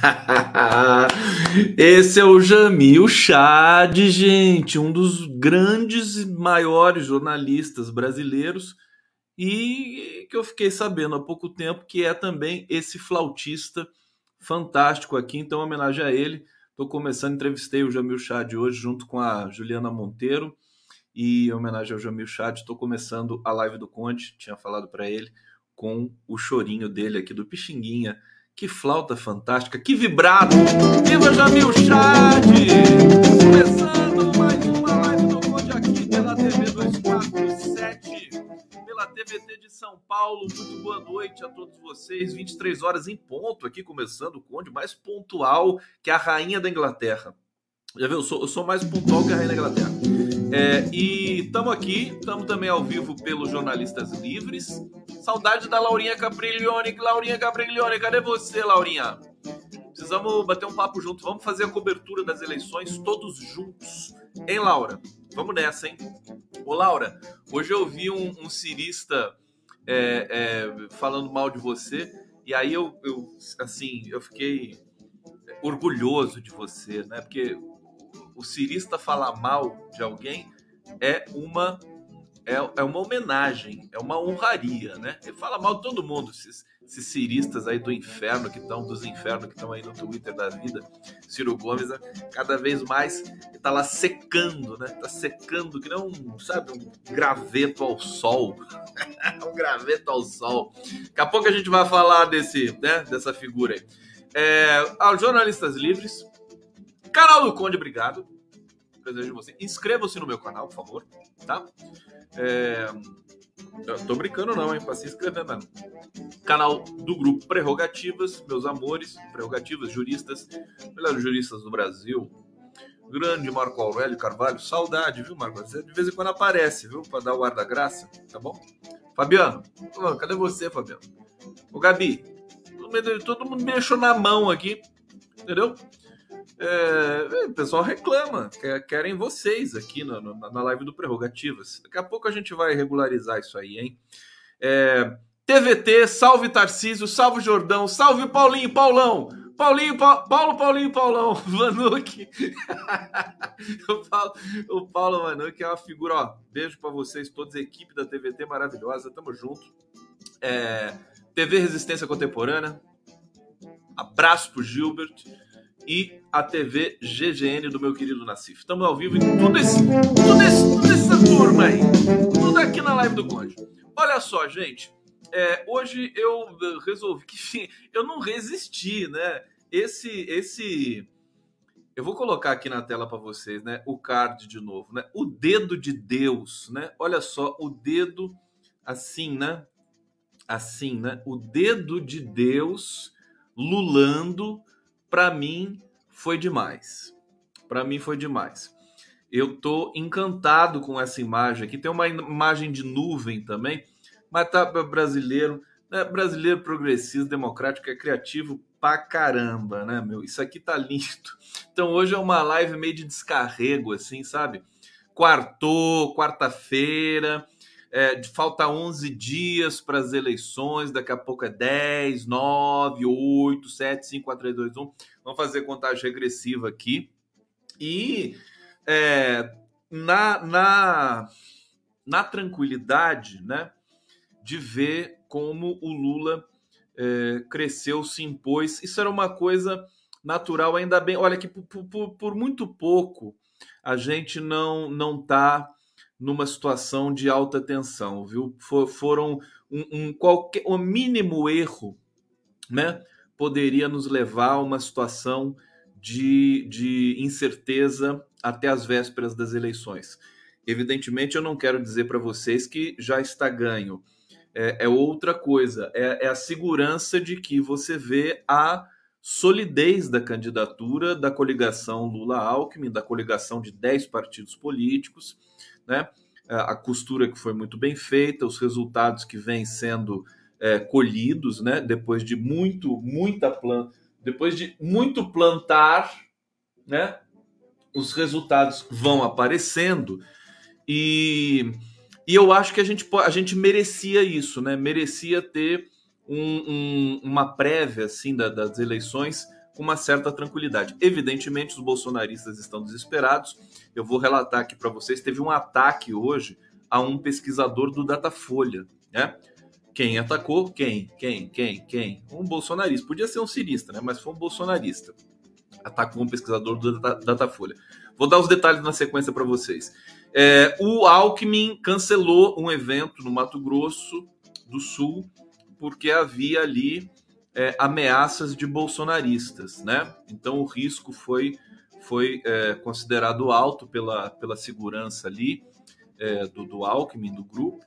Esse é o Jamil Chad, gente, um dos grandes e maiores jornalistas brasileiros e que eu fiquei sabendo há pouco tempo que é também esse flautista fantástico aqui, então homenagem a ele. Estou começando, entrevistei o Jamil Chad hoje junto com a Juliana Monteiro e em homenagem ao Jamil Chad, estou começando a live do Conde, tinha falado para ele, com o chorinho dele aqui do Pixinguinha que flauta fantástica, que vibrato! Viva Jamil Chad! Começando mais uma live do Conde aqui pela TV 247, pela TVT de São Paulo. Muito boa noite a todos vocês. 23 horas em ponto aqui, começando o Conde, mais pontual que a Rainha da Inglaterra. Já viu? Eu sou, eu sou mais pontual que a Rainha da Inglaterra. É, e estamos aqui, estamos também ao vivo pelos Jornalistas Livres. Saudade da Laurinha Capriglione. Laurinha Capriglione, cadê você, Laurinha? Precisamos bater um papo junto. Vamos fazer a cobertura das eleições todos juntos. Hein, Laura? Vamos nessa, hein? Ô, Laura, hoje eu vi um, um cirista é, é, falando mal de você. E aí eu, eu, assim, eu fiquei orgulhoso de você, né? Porque o cirista falar mal de alguém é uma é, é uma homenagem, é uma honraria, né? Ele fala mal de todo mundo, esses, esses ciristas aí do inferno que estão, dos infernos que estão aí no Twitter da vida. Ciro Gomes, né? cada vez mais está lá secando, né? Tá secando, que não, sabe, um graveto ao sol. um graveto ao sol. Daqui a pouco a gente vai falar desse, né, dessa figura aí. É, aos jornalistas livres, Canal do Conde, obrigado. Desejo você. Inscreva-se no meu canal, por favor, tá? É... tô brincando não, hein? Pra se inscrever mesmo. Canal do grupo Prerrogativas, meus amores, Prerrogativas, juristas, melhores juristas do Brasil. Grande Marco Aurélio Carvalho, saudade, viu, Marco? Você de vez em quando aparece, viu? Pra dar o ar da graça, tá bom? Fabiano, cadê você, Fabiano? O Gabi, todo mundo me deixou na mão aqui, entendeu? É, o pessoal reclama, querem vocês aqui no, na live do Prerrogativas. Daqui a pouco a gente vai regularizar isso aí, hein? É, TVT, salve Tarcísio, salve Jordão, salve Paulinho, Paulão. Paulinho, pa Paulo, Paulinho, Paulão, Vanuc. o, Paulo, o Paulo Vanuc é uma figura, ó. Beijo para vocês, todos, equipe da TVT maravilhosa, tamo junto. É, TV Resistência Contemporânea, abraço pro Gilbert e a TV GGN do meu querido Nassif. Estamos ao vivo em tudo esse, tudo esse, toda essa turma aí. Tudo aqui na live do Conde. Olha só, gente. É, hoje eu resolvi que eu não resisti, né? Esse, esse, eu vou colocar aqui na tela para vocês, né? O card de novo, né? O dedo de Deus, né? Olha só, o dedo assim, né? Assim, né? O dedo de Deus lulando para mim foi demais. Para mim foi demais. Eu tô encantado com essa imagem aqui. Tem uma imagem de nuvem também, mas tá brasileiro, né? brasileiro progressista, democrático, é criativo pra caramba, né, meu? Isso aqui tá lindo. Então hoje é uma live meio de descarrego, assim, sabe? Quartou, quarta-feira, é, falta 11 dias para as eleições, daqui a pouco é 10, 9, 8, 7, 5, 4, 3, 2, 1. Vamos fazer contagem regressiva aqui. E é, na, na, na tranquilidade né, de ver como o Lula é, cresceu, se impôs. Isso era uma coisa natural, ainda bem. Olha que por, por, por muito pouco a gente não não está numa situação de alta tensão, viu? For, foram um, um, qualquer um mínimo erro, né? Poderia nos levar a uma situação de, de incerteza até as vésperas das eleições. Evidentemente, eu não quero dizer para vocês que já está ganho. É, é outra coisa, é, é a segurança de que você vê a solidez da candidatura da coligação Lula-Alckmin, da coligação de 10 partidos políticos, né? a costura que foi muito bem feita, os resultados que vêm sendo é, colhidos, né? Depois de muito, muita planta, depois de muito plantar, né? Os resultados vão aparecendo e, e eu acho que a gente, a gente merecia isso, né? Merecia ter um, um, uma prévia assim da, das eleições com uma certa tranquilidade. Evidentemente, os bolsonaristas estão desesperados. Eu vou relatar aqui para vocês: teve um ataque hoje a um pesquisador do Datafolha, né? Quem atacou? Quem? Quem? Quem? Quem? Um bolsonarista. Podia ser um cirista, né? Mas foi um bolsonarista. Atacou um pesquisador do Datafolha. Vou dar os detalhes na sequência para vocês. É, o Alckmin cancelou um evento no Mato Grosso do Sul porque havia ali é, ameaças de bolsonaristas, né? Então o risco foi, foi é, considerado alto pela, pela segurança ali é, do, do Alckmin, do grupo,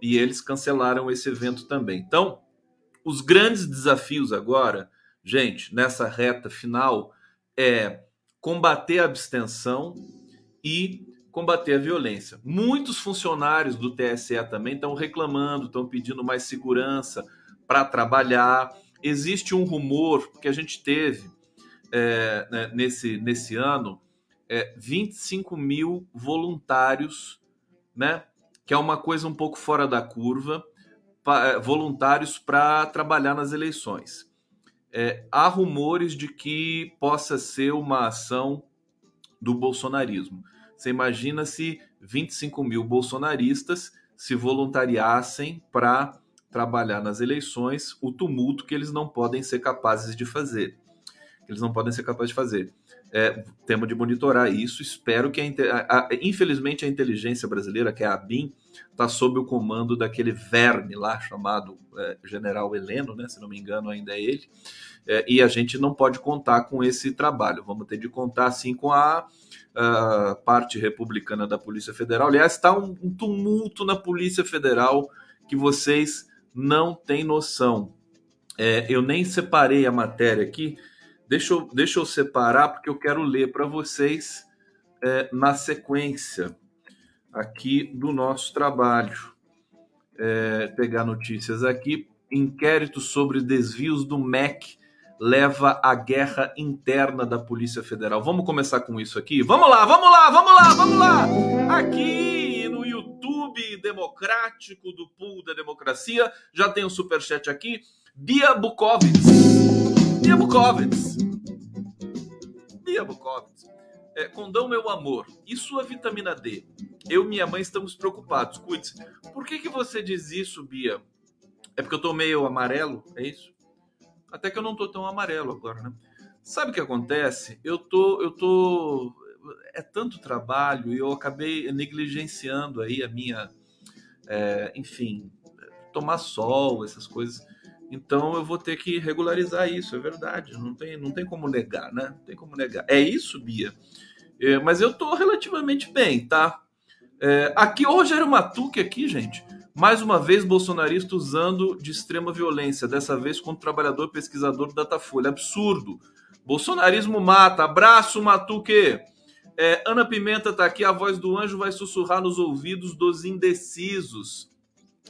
e eles cancelaram esse evento também. Então, os grandes desafios agora, gente, nessa reta final, é combater a abstenção e combater a violência. Muitos funcionários do TSE também estão reclamando, estão pedindo mais segurança para trabalhar. Existe um rumor que a gente teve é, né, nesse, nesse ano, é, 25 mil voluntários, né? Que é uma coisa um pouco fora da curva, é, voluntários para trabalhar nas eleições. É, há rumores de que possa ser uma ação do bolsonarismo. Você imagina se 25 mil bolsonaristas se voluntariassem para trabalhar nas eleições, o tumulto que eles não podem ser capazes de fazer. Eles não podem ser capazes de fazer. É, temos de monitorar isso. Espero que a, a, a, infelizmente a inteligência brasileira, que é a ABIN, está sob o comando daquele verme lá chamado é, General Heleno, né? Se não me engano, ainda é ele. É, e a gente não pode contar com esse trabalho. Vamos ter de contar sim com a uh, parte republicana da Polícia Federal. Aliás, está um, um, tumulto na Polícia Federal que vocês não têm noção. É, eu nem separei a matéria aqui. Deixa eu, deixa eu separar porque eu quero ler para vocês é, na sequência aqui do nosso trabalho. É, pegar notícias aqui. Inquérito sobre desvios do MEC leva à guerra interna da Polícia Federal. Vamos começar com isso aqui? Vamos lá, vamos lá, vamos lá, vamos lá! Aqui YouTube democrático do Pool da Democracia, já tem um superchat aqui. Bia Bukovitz. Bia Bukovitz. Bia Bukovitz. É, condão meu amor e sua vitamina D. Eu e minha mãe estamos preocupados. Cuide-se. Por que, que você diz isso, Bia? É porque eu tô meio amarelo? É isso? Até que eu não tô tão amarelo agora, né? Sabe o que acontece? Eu tô, eu tô é tanto trabalho e eu acabei negligenciando aí a minha, é, enfim, tomar sol, essas coisas. Então eu vou ter que regularizar isso, é verdade. Não tem, não tem como negar, né? Não tem como negar. É isso, Bia. É, mas eu tô relativamente bem, tá? É, aqui o Rogério Matuque aqui, gente. Mais uma vez, bolsonarista usando de extrema violência, dessa vez contra o trabalhador pesquisador do Datafolha. Absurdo. Bolsonarismo mata. Abraço, Matuque. É, Ana Pimenta tá aqui, a voz do anjo vai sussurrar nos ouvidos dos indecisos.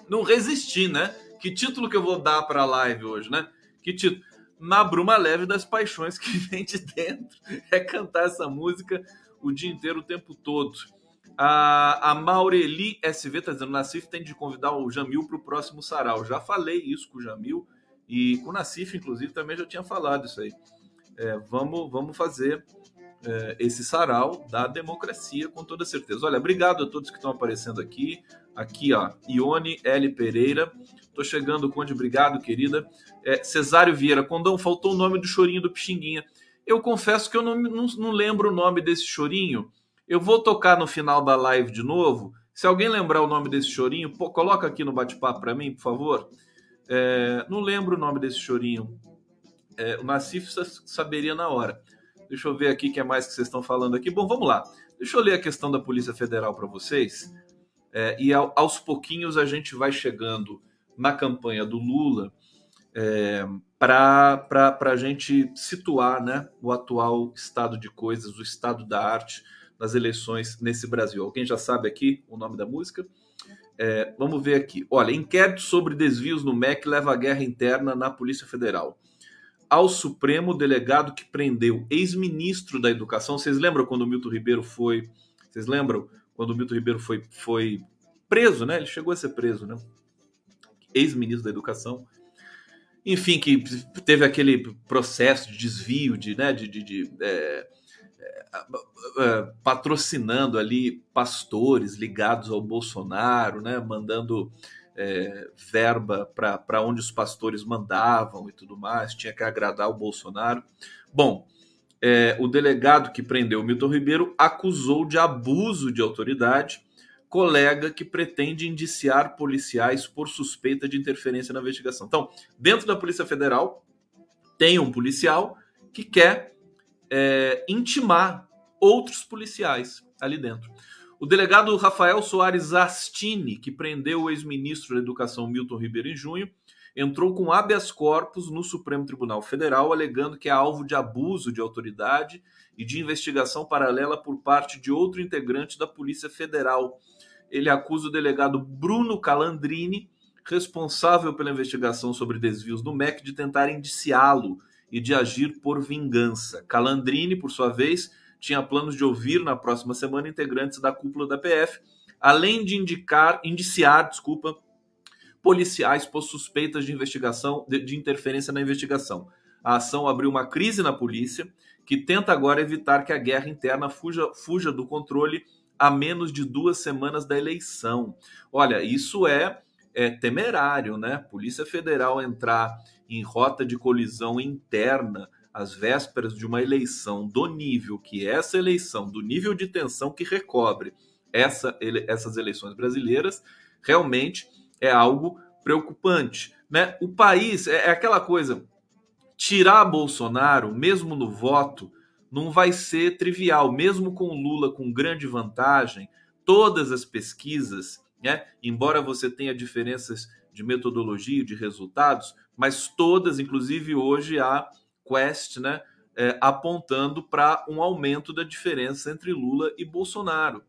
Não resisti, né? Que título que eu vou dar para a live hoje, né? Que título? Na bruma leve das paixões que vem de dentro. É cantar essa música o dia inteiro, o tempo todo. A, a Maureli SV está dizendo: Nassif tem de convidar o Jamil para o próximo sarau. Já falei isso com o Jamil e com o Nassif, inclusive, também já tinha falado isso aí. É, vamos, vamos fazer é, esse sarau da democracia com toda certeza. Olha, obrigado a todos que estão aparecendo aqui. Aqui, ó, Ione L. Pereira. Tô chegando, Conde, obrigado, querida. É, Cesário Vieira, Condão, faltou o nome do chorinho do Pixinguinha. Eu confesso que eu não, não, não lembro o nome desse chorinho. Eu vou tocar no final da live de novo. Se alguém lembrar o nome desse chorinho, pô, coloca aqui no bate-papo para mim, por favor. É, não lembro o nome desse chorinho. É, o Nassif saberia na hora. Deixa eu ver aqui o que é mais que vocês estão falando aqui. Bom, vamos lá. Deixa eu ler a questão da Polícia Federal para vocês. É, e ao, aos pouquinhos a gente vai chegando na campanha do Lula é, para a gente situar né, o atual estado de coisas, o estado da arte nas eleições nesse Brasil. Alguém já sabe aqui o nome da música? É, vamos ver aqui. Olha, inquérito sobre desvios no MEC leva à guerra interna na Polícia Federal. Ao Supremo, delegado que prendeu ex-ministro da Educação. Vocês lembram quando o Milton Ribeiro foi. Vocês lembram quando o Milton Ribeiro foi, foi preso, né? Ele chegou a ser preso, né? Ex-ministro da Educação. enfim, que teve aquele processo de desvio, de, né, de, de, de é, é, patrocinando ali pastores ligados ao Bolsonaro, né, mandando é, verba para onde os pastores mandavam e tudo mais, tinha que agradar o Bolsonaro. Bom, é, o delegado que prendeu Milton Ribeiro acusou de abuso de autoridade colega que pretende indiciar policiais por suspeita de interferência na investigação. Então, dentro da Polícia Federal, tem um policial que quer é, intimar outros policiais ali dentro. O delegado Rafael Soares Astini, que prendeu o ex-ministro da Educação Milton Ribeiro em junho, entrou com habeas corpus no Supremo Tribunal Federal, alegando que é alvo de abuso de autoridade e de investigação paralela por parte de outro integrante da Polícia Federal. Ele acusa o delegado Bruno Calandrini, responsável pela investigação sobre desvios do MEC, de tentar indiciá-lo e de agir por vingança. Calandrini, por sua vez, tinha planos de ouvir na próxima semana integrantes da cúpula da PF, além de indicar, indiciar, desculpa, policiais por suspeitas de investigação de, de interferência na investigação. A ação abriu uma crise na polícia, que tenta agora evitar que a guerra interna fuja, fuja do controle a menos de duas semanas da eleição. Olha, isso é, é temerário, né? Polícia Federal entrar em rota de colisão interna às vésperas de uma eleição do nível que essa eleição, do nível de tensão que recobre essa, ele, essas eleições brasileiras, realmente é algo preocupante. Né? O país é, é aquela coisa, tirar Bolsonaro, mesmo no voto, não vai ser trivial, mesmo com Lula com grande vantagem, todas as pesquisas, né, embora você tenha diferenças de metodologia de resultados, mas todas, inclusive hoje a Quest, né, é, apontando para um aumento da diferença entre Lula e Bolsonaro.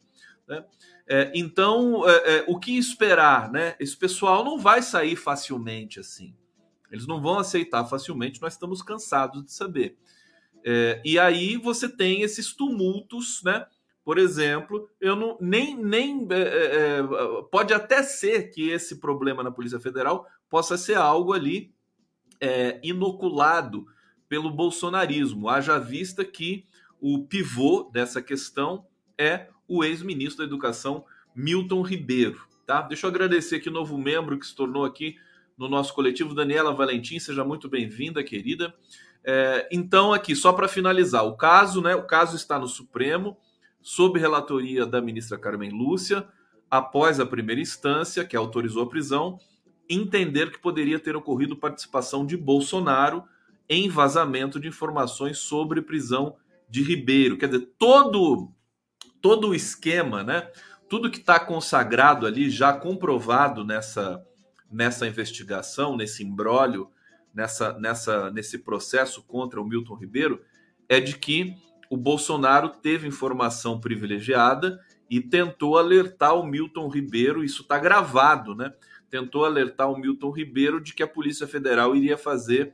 Né? É, então, é, é, o que esperar? Né? Esse pessoal não vai sair facilmente assim. Eles não vão aceitar facilmente, nós estamos cansados de saber. É, e aí você tem esses tumultos, né? Por exemplo, eu não nem nem é, pode até ser que esse problema na Polícia Federal possa ser algo ali inoculado pelo bolsonarismo, haja vista que o pivô dessa questão é o ex-ministro da Educação, Milton Ribeiro. Tá? Deixa eu agradecer aqui o novo membro que se tornou aqui no nosso coletivo, Daniela Valentim, seja muito bem-vinda, querida. É, então, aqui, só para finalizar, o caso, né? O caso está no Supremo, sob relatoria da ministra Carmen Lúcia, após a primeira instância, que autorizou a prisão, entender que poderia ter ocorrido participação de Bolsonaro em vazamento de informações sobre prisão de Ribeiro. Quer dizer, todo, todo o esquema, né? Tudo que está consagrado ali, já comprovado nessa, nessa investigação, nesse imbróglio, nessa, nessa, nesse processo contra o Milton Ribeiro, é de que o Bolsonaro teve informação privilegiada e tentou alertar o Milton Ribeiro, isso está gravado, né? Tentou alertar o Milton Ribeiro de que a Polícia Federal iria fazer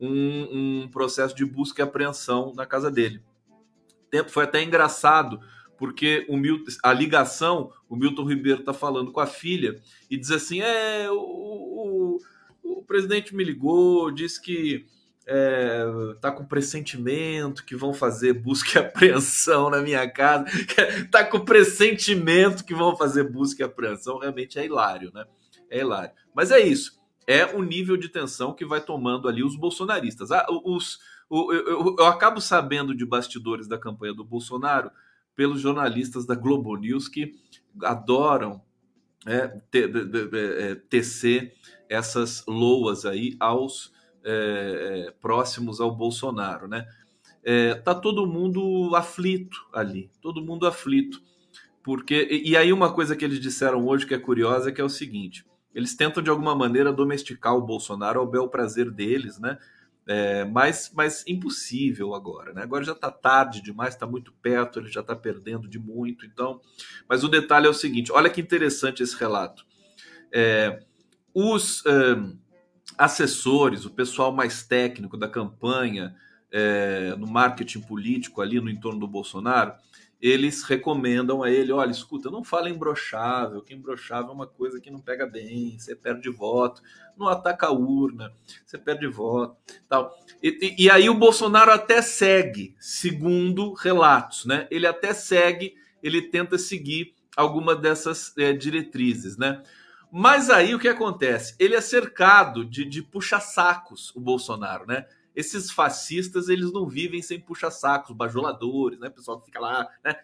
um, um processo de busca e apreensão na casa dele. Tempo foi até engraçado, porque o Milton, a ligação, o Milton Ribeiro está falando com a filha e diz assim: é, o, o, o presidente me ligou, disse que é, tá com pressentimento que vão fazer busca e apreensão na minha casa, tá com pressentimento que vão fazer busca e apreensão, realmente é hilário, né? É hilário. Mas é isso é o nível de tensão que vai tomando ali os bolsonaristas. Ah, os, o, eu, eu, acabo sabendo de bastidores da campanha do Bolsonaro pelos jornalistas da Globo News que adoram é, te, de, é, tecer essas loas aí aos é, é, próximos ao Bolsonaro, né? É, tá todo mundo aflito ali, todo mundo aflito, porque e, e aí uma coisa que eles disseram hoje que é curiosa que é o seguinte: eles tentam de alguma maneira domesticar o Bolsonaro ao bel prazer deles, né? É, mas, mas impossível agora, né? Agora já está tarde demais, está muito perto, ele já está perdendo de muito. Então, mas o detalhe é o seguinte: olha que interessante esse relato. É, os é, assessores, o pessoal mais técnico da campanha, é, no marketing político ali no entorno do Bolsonaro, eles recomendam a ele: olha, escuta, não fala imbrochável, que imbrochável é uma coisa que não pega bem, você perde voto, não ataca a urna, você perde voto. tal. E, e, e aí o Bolsonaro até segue, segundo relatos, né? Ele até segue, ele tenta seguir alguma dessas é, diretrizes, né? Mas aí o que acontece? Ele é cercado de, de puxa-sacos, o Bolsonaro, né? Esses fascistas eles não vivem sem puxa-sacos, bajuladores, né? Pessoal que fica lá, né?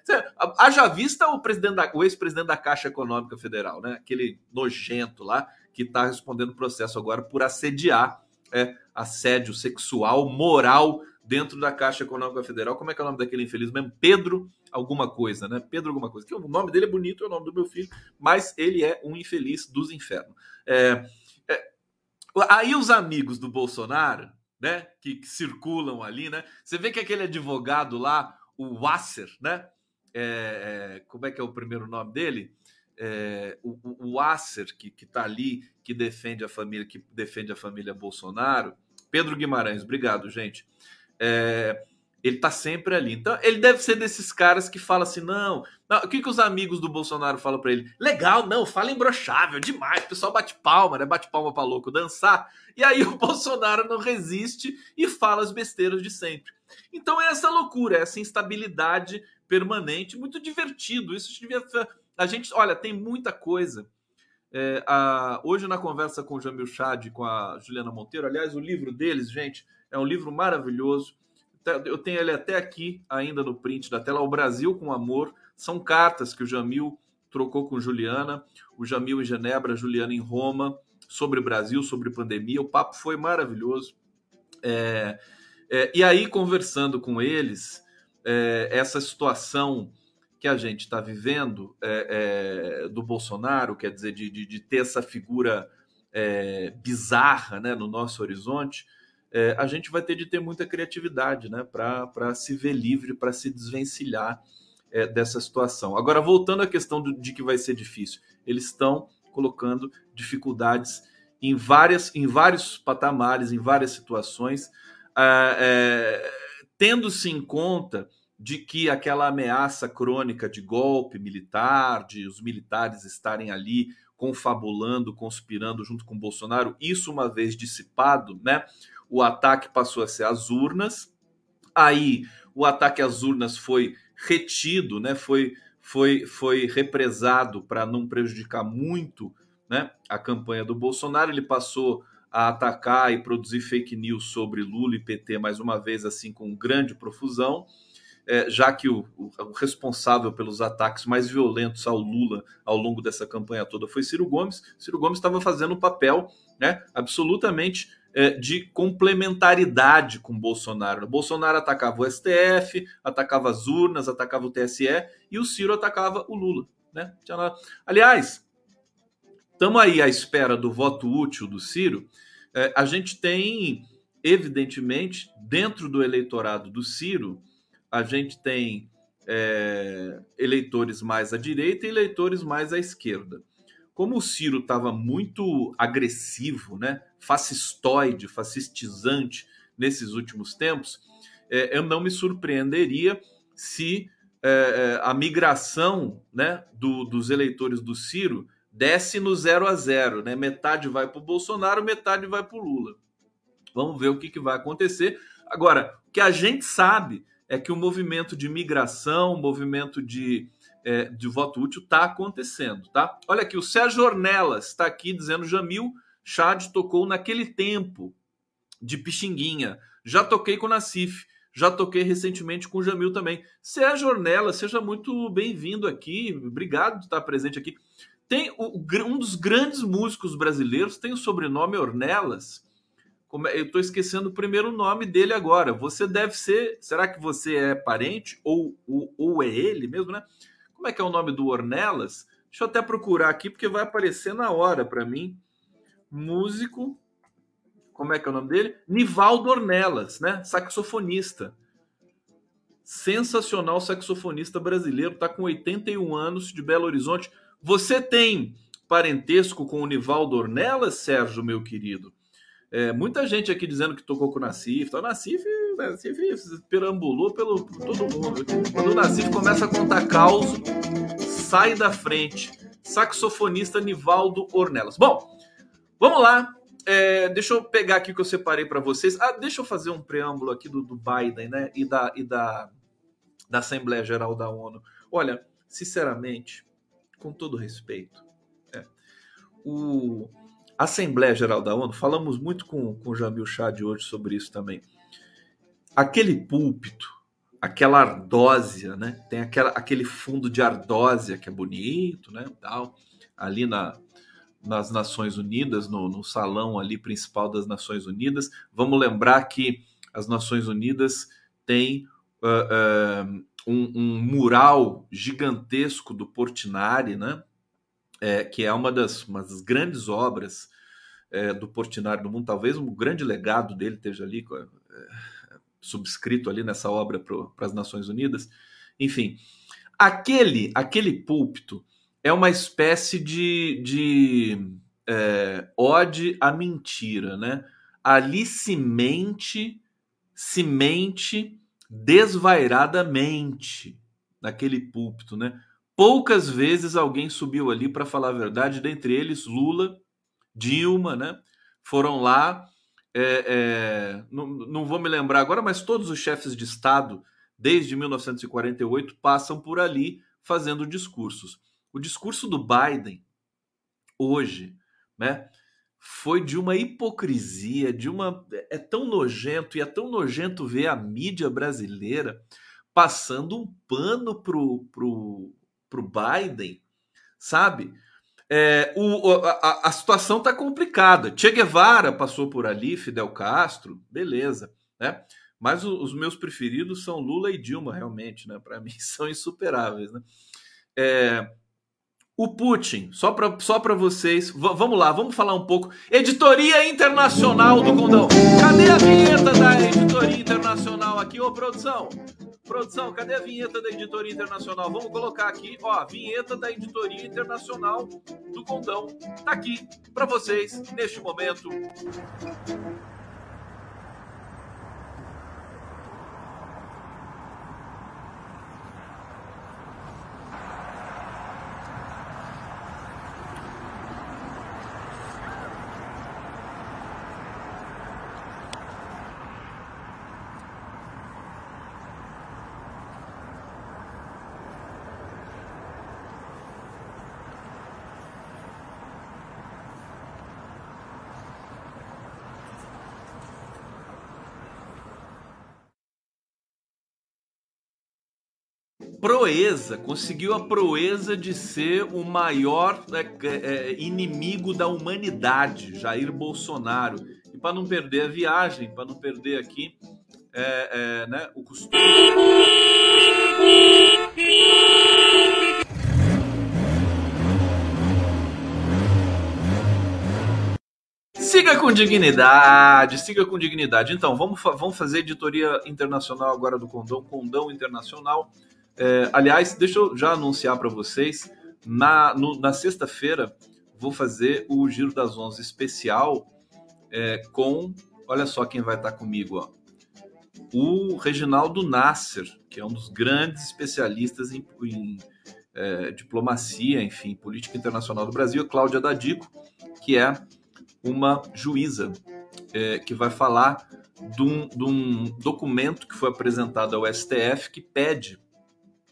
Haja vista o presidente da, o ex-presidente da Caixa Econômica Federal, né? Aquele nojento lá que está respondendo processo agora por assediar, é, assédio sexual, moral dentro da Caixa Econômica Federal. Como é que é o nome daquele infeliz mesmo? Pedro alguma coisa, né? Pedro alguma coisa. Que o nome dele é bonito, é o nome do meu filho, mas ele é um infeliz dos infernos. É, é, aí os amigos do Bolsonaro né? Que, que, circulam ali, né? Você vê que aquele advogado lá, o Wasser, né? É, é, como é que é o primeiro nome dele? É, o, o, Wasser, que, que tá ali, que defende a família, que defende a família Bolsonaro. Pedro Guimarães, obrigado, gente. É, ele tá sempre ali. Então, ele deve ser desses caras que fala assim: não, não o que, que os amigos do Bolsonaro falam para ele? Legal, não, fala imbrochável, demais. O pessoal bate palma, né? Bate palma para louco dançar. E aí o Bolsonaro não resiste e fala as besteiras de sempre. Então é essa loucura, essa instabilidade permanente, muito divertido. Isso devia. A gente, olha, tem muita coisa. É, a, hoje, na conversa com o Jamil Chad e com a Juliana Monteiro, aliás, o livro deles, gente, é um livro maravilhoso eu tenho ele até aqui, ainda no print da tela, O Brasil com Amor. São cartas que o Jamil trocou com Juliana, o Jamil em Genebra, Juliana em Roma, sobre o Brasil, sobre pandemia. O papo foi maravilhoso. É, é, e aí, conversando com eles, é, essa situação que a gente está vivendo é, é, do Bolsonaro, quer dizer, de, de, de ter essa figura é, bizarra né, no nosso horizonte, é, a gente vai ter de ter muita criatividade né, para se ver livre, para se desvencilhar é, dessa situação. Agora, voltando à questão do, de que vai ser difícil, eles estão colocando dificuldades em, várias, em vários patamares, em várias situações, é, é, tendo-se em conta de que aquela ameaça crônica de golpe militar, de os militares estarem ali confabulando, conspirando junto com Bolsonaro, isso uma vez dissipado, né? o ataque passou a ser às urnas. Aí o ataque às urnas foi retido, né? Foi foi foi represado para não prejudicar muito, né, a campanha do Bolsonaro. Ele passou a atacar e produzir fake news sobre Lula e PT mais uma vez assim com grande profusão. É, já que o, o, responsável pelos ataques mais violentos ao Lula ao longo dessa campanha toda foi Ciro Gomes. Ciro Gomes estava fazendo um papel né, absolutamente é, de complementaridade com Bolsonaro. O Bolsonaro atacava o STF, atacava as urnas, atacava o TSE e o Ciro atacava o Lula. Né? Aliás, estamos aí à espera do voto útil do Ciro. É, a gente tem, evidentemente, dentro do eleitorado do Ciro, a gente tem é, eleitores mais à direita e eleitores mais à esquerda. Como o Ciro estava muito agressivo, né, fascistoide, fascistizante nesses últimos tempos, é, eu não me surpreenderia se é, é, a migração né, do, dos eleitores do Ciro desce no zero a zero, né? Metade vai para o Bolsonaro, metade vai para o Lula. Vamos ver o que, que vai acontecer. Agora, o que a gente sabe é que o movimento de migração, o movimento de é, de voto útil está acontecendo, tá? Olha aqui, o Sérgio Ornelas está aqui dizendo: Jamil Chad tocou naquele tempo de Pixinguinha. Já toquei com o Nacif, já toquei recentemente com o Jamil também. Sérgio Ornelas, seja muito bem-vindo aqui, obrigado de estar presente aqui. Tem o, um dos grandes músicos brasileiros, tem o sobrenome Ornelas. Eu estou esquecendo o primeiro nome dele agora. Você deve ser. Será que você é parente? Ou, ou, ou é ele mesmo, né? Como é que é o nome do Ornelas? Deixa eu até procurar aqui, porque vai aparecer na hora para mim. Músico. Como é que é o nome dele? Nivaldo Ornelas, né? Saxofonista. Sensacional saxofonista brasileiro, tá com 81 anos de Belo Horizonte. Você tem parentesco com o Nivaldo Ornelas, Sérgio, meu querido? É, muita gente aqui dizendo que tocou com o Nassif. Então, o Nassif, Nassif perambulou pelo por todo mundo. Quando o Nassif começa a contar caos, sai da frente. Saxofonista Nivaldo Ornelas. Bom, vamos lá. É, deixa eu pegar aqui o que eu separei para vocês. Ah, deixa eu fazer um preâmbulo aqui do, do Biden, né? E da, e da, da Assembleia Geral da ONU. Olha, sinceramente, com todo respeito, é, o Assembleia Geral da ONU, falamos muito com, com o Jamil Chad hoje sobre isso também. Aquele púlpito, aquela ardósia, né? Tem aquela, aquele fundo de ardósia que é bonito, né? Tal, ali na, nas Nações Unidas, no, no salão ali principal das Nações Unidas. Vamos lembrar que as Nações Unidas têm uh, uh, um, um, mural gigantesco do Portinari, né? É, que é uma das, uma das grandes obras é, do Portinari no mundo, talvez um grande legado dele esteja ali, é, subscrito ali nessa obra para as Nações Unidas. Enfim, aquele, aquele púlpito é uma espécie de, de é, ode à mentira, né? Ali se mente, se mente desvairadamente naquele púlpito, né? Poucas vezes alguém subiu ali para falar a verdade, dentre eles Lula, Dilma, né? Foram lá, é, é, não, não vou me lembrar agora, mas todos os chefes de Estado, desde 1948, passam por ali fazendo discursos. O discurso do Biden, hoje, né? Foi de uma hipocrisia, de uma. É tão nojento, e é tão nojento ver a mídia brasileira passando um pano pro, pro, para o Biden, sabe? É, o, a, a, situação está complicada. Che Guevara passou por ali, Fidel Castro, beleza, né? Mas o, os meus preferidos são Lula e Dilma, realmente, né? Para mim são insuperáveis, né? É, o Putin, só para só vocês, v vamos lá, vamos falar um pouco. Editoria Internacional do Condão. Cadê a vinheta da Editoria Internacional aqui, ô produção? Produção, cadê a vinheta da Editoria Internacional? Vamos colocar aqui, ó, a vinheta da Editoria Internacional do Condão. Tá aqui para vocês neste momento. Proeza, conseguiu a proeza de ser o maior é, é, inimigo da humanidade, Jair Bolsonaro. E para não perder a viagem, para não perder aqui é, é né, o costume. Siga com dignidade, siga com dignidade. Então, vamos, vamos fazer editoria internacional agora do Condão, Condão Internacional. É, aliás, deixa eu já anunciar para vocês, na, na sexta-feira vou fazer o Giro das Onze especial é, com, olha só quem vai estar comigo, ó, o Reginaldo Nasser, que é um dos grandes especialistas em, em é, diplomacia, enfim, política internacional do Brasil, a Cláudia Dadico, que é uma juíza é, que vai falar de um documento que foi apresentado ao STF que pede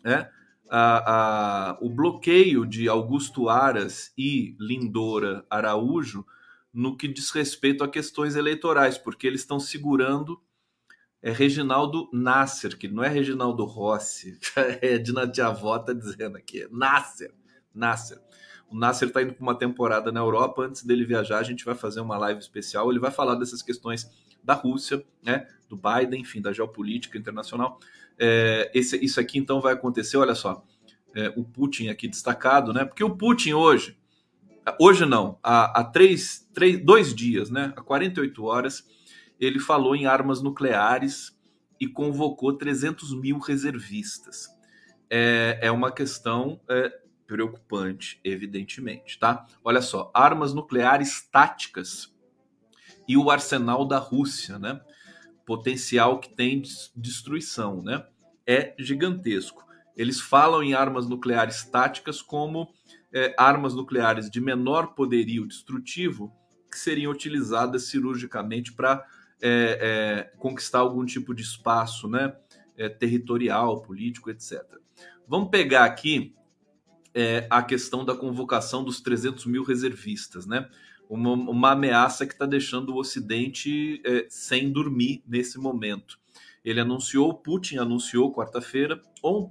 né, a, a, o bloqueio de Augusto Aras e Lindora Araújo no que diz respeito a questões eleitorais, porque eles estão segurando é Reginaldo Nasser, que não é Reginaldo Rossi, é Dina Tiavó tá dizendo aqui, é Nasser, Nasser. O Nasser está indo para uma temporada na Europa, antes dele viajar a gente vai fazer uma live especial, ele vai falar dessas questões da Rússia, né, do Biden, enfim, da geopolítica internacional. É, esse, isso aqui então vai acontecer, olha só, é, o Putin aqui destacado, né? Porque o Putin hoje, hoje não, há, há três, três, dois dias, né? Há 48 horas, ele falou em armas nucleares e convocou 300 mil reservistas. É, é uma questão é, preocupante, evidentemente, tá? Olha só, armas nucleares táticas e o arsenal da Rússia, né? Potencial que tem de destruição, né? É gigantesco. Eles falam em armas nucleares táticas como é, armas nucleares de menor poderio destrutivo que seriam utilizadas cirurgicamente para é, é, conquistar algum tipo de espaço né, é, territorial, político, etc. Vamos pegar aqui é, a questão da convocação dos 300 mil reservistas, né? Uma, uma ameaça que está deixando o Ocidente é, sem dormir nesse momento. Ele anunciou, Putin anunciou quarta-feira,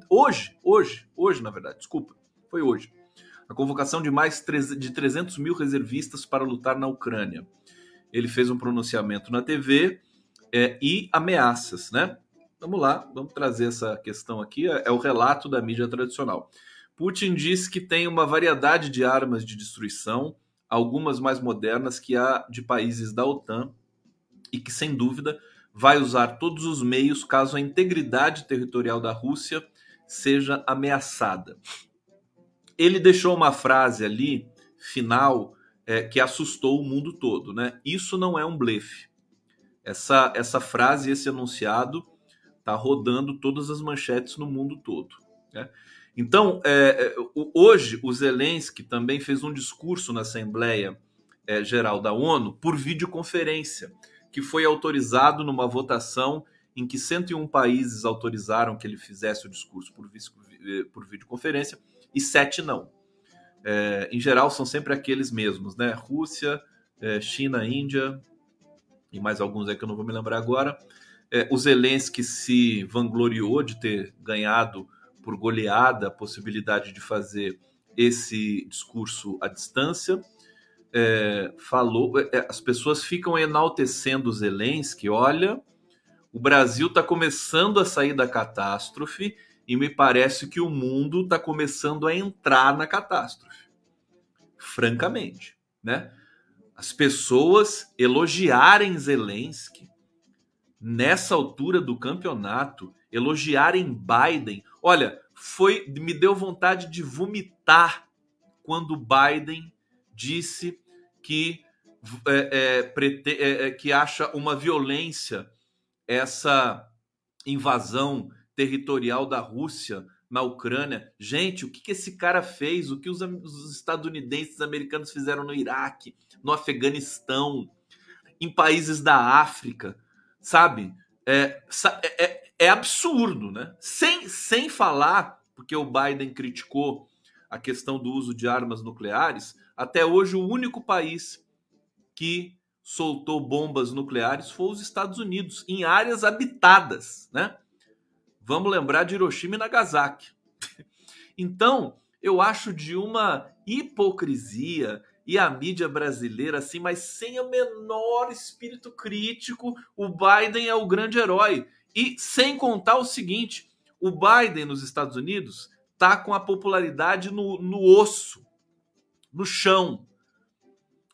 hoje, hoje, hoje, na verdade, desculpa, foi hoje, a convocação de mais de 300 mil reservistas para lutar na Ucrânia. Ele fez um pronunciamento na TV é, e ameaças, né? Vamos lá, vamos trazer essa questão aqui. É, é o relato da mídia tradicional. Putin diz que tem uma variedade de armas de destruição, algumas mais modernas que a de países da OTAN, e que, sem dúvida, vai usar todos os meios caso a integridade territorial da Rússia seja ameaçada. Ele deixou uma frase ali, final, é, que assustou o mundo todo. Né? Isso não é um blefe. Essa, essa frase, esse enunciado, está rodando todas as manchetes no mundo todo. Né? Então, é, é hoje, o Zelensky também fez um discurso na Assembleia é, Geral da ONU por videoconferência que foi autorizado numa votação em que 101 países autorizaram que ele fizesse o discurso por, eh, por videoconferência e sete não. É, em geral, são sempre aqueles mesmos, né? Rússia, é, China, Índia e mais alguns aí que eu não vou me lembrar agora. É, o Zelensky se vangloriou de ter ganhado por goleada a possibilidade de fazer esse discurso à distância é, falou, é, é, as pessoas ficam enaltecendo Zelensky. Olha, o Brasil está começando a sair da catástrofe e me parece que o mundo está começando a entrar na catástrofe. Francamente, né? As pessoas elogiarem Zelensky nessa altura do campeonato, elogiarem Biden. Olha, foi me deu vontade de vomitar quando Biden disse que, é, é, prete, é, é, que acha uma violência essa invasão territorial da Rússia na Ucrânia. Gente, o que, que esse cara fez? O que os, os estadunidenses americanos fizeram no Iraque, no Afeganistão, em países da África, sabe? É, é, é absurdo, né? Sem, sem falar, porque o Biden criticou a questão do uso de armas nucleares, até hoje, o único país que soltou bombas nucleares foi os Estados Unidos, em áreas habitadas, né? Vamos lembrar de Hiroshima e Nagasaki. Então, eu acho de uma hipocrisia e a mídia brasileira, assim, mas sem o menor espírito crítico, o Biden é o grande herói. E sem contar o seguinte: o Biden nos Estados Unidos tá com a popularidade no, no osso no chão.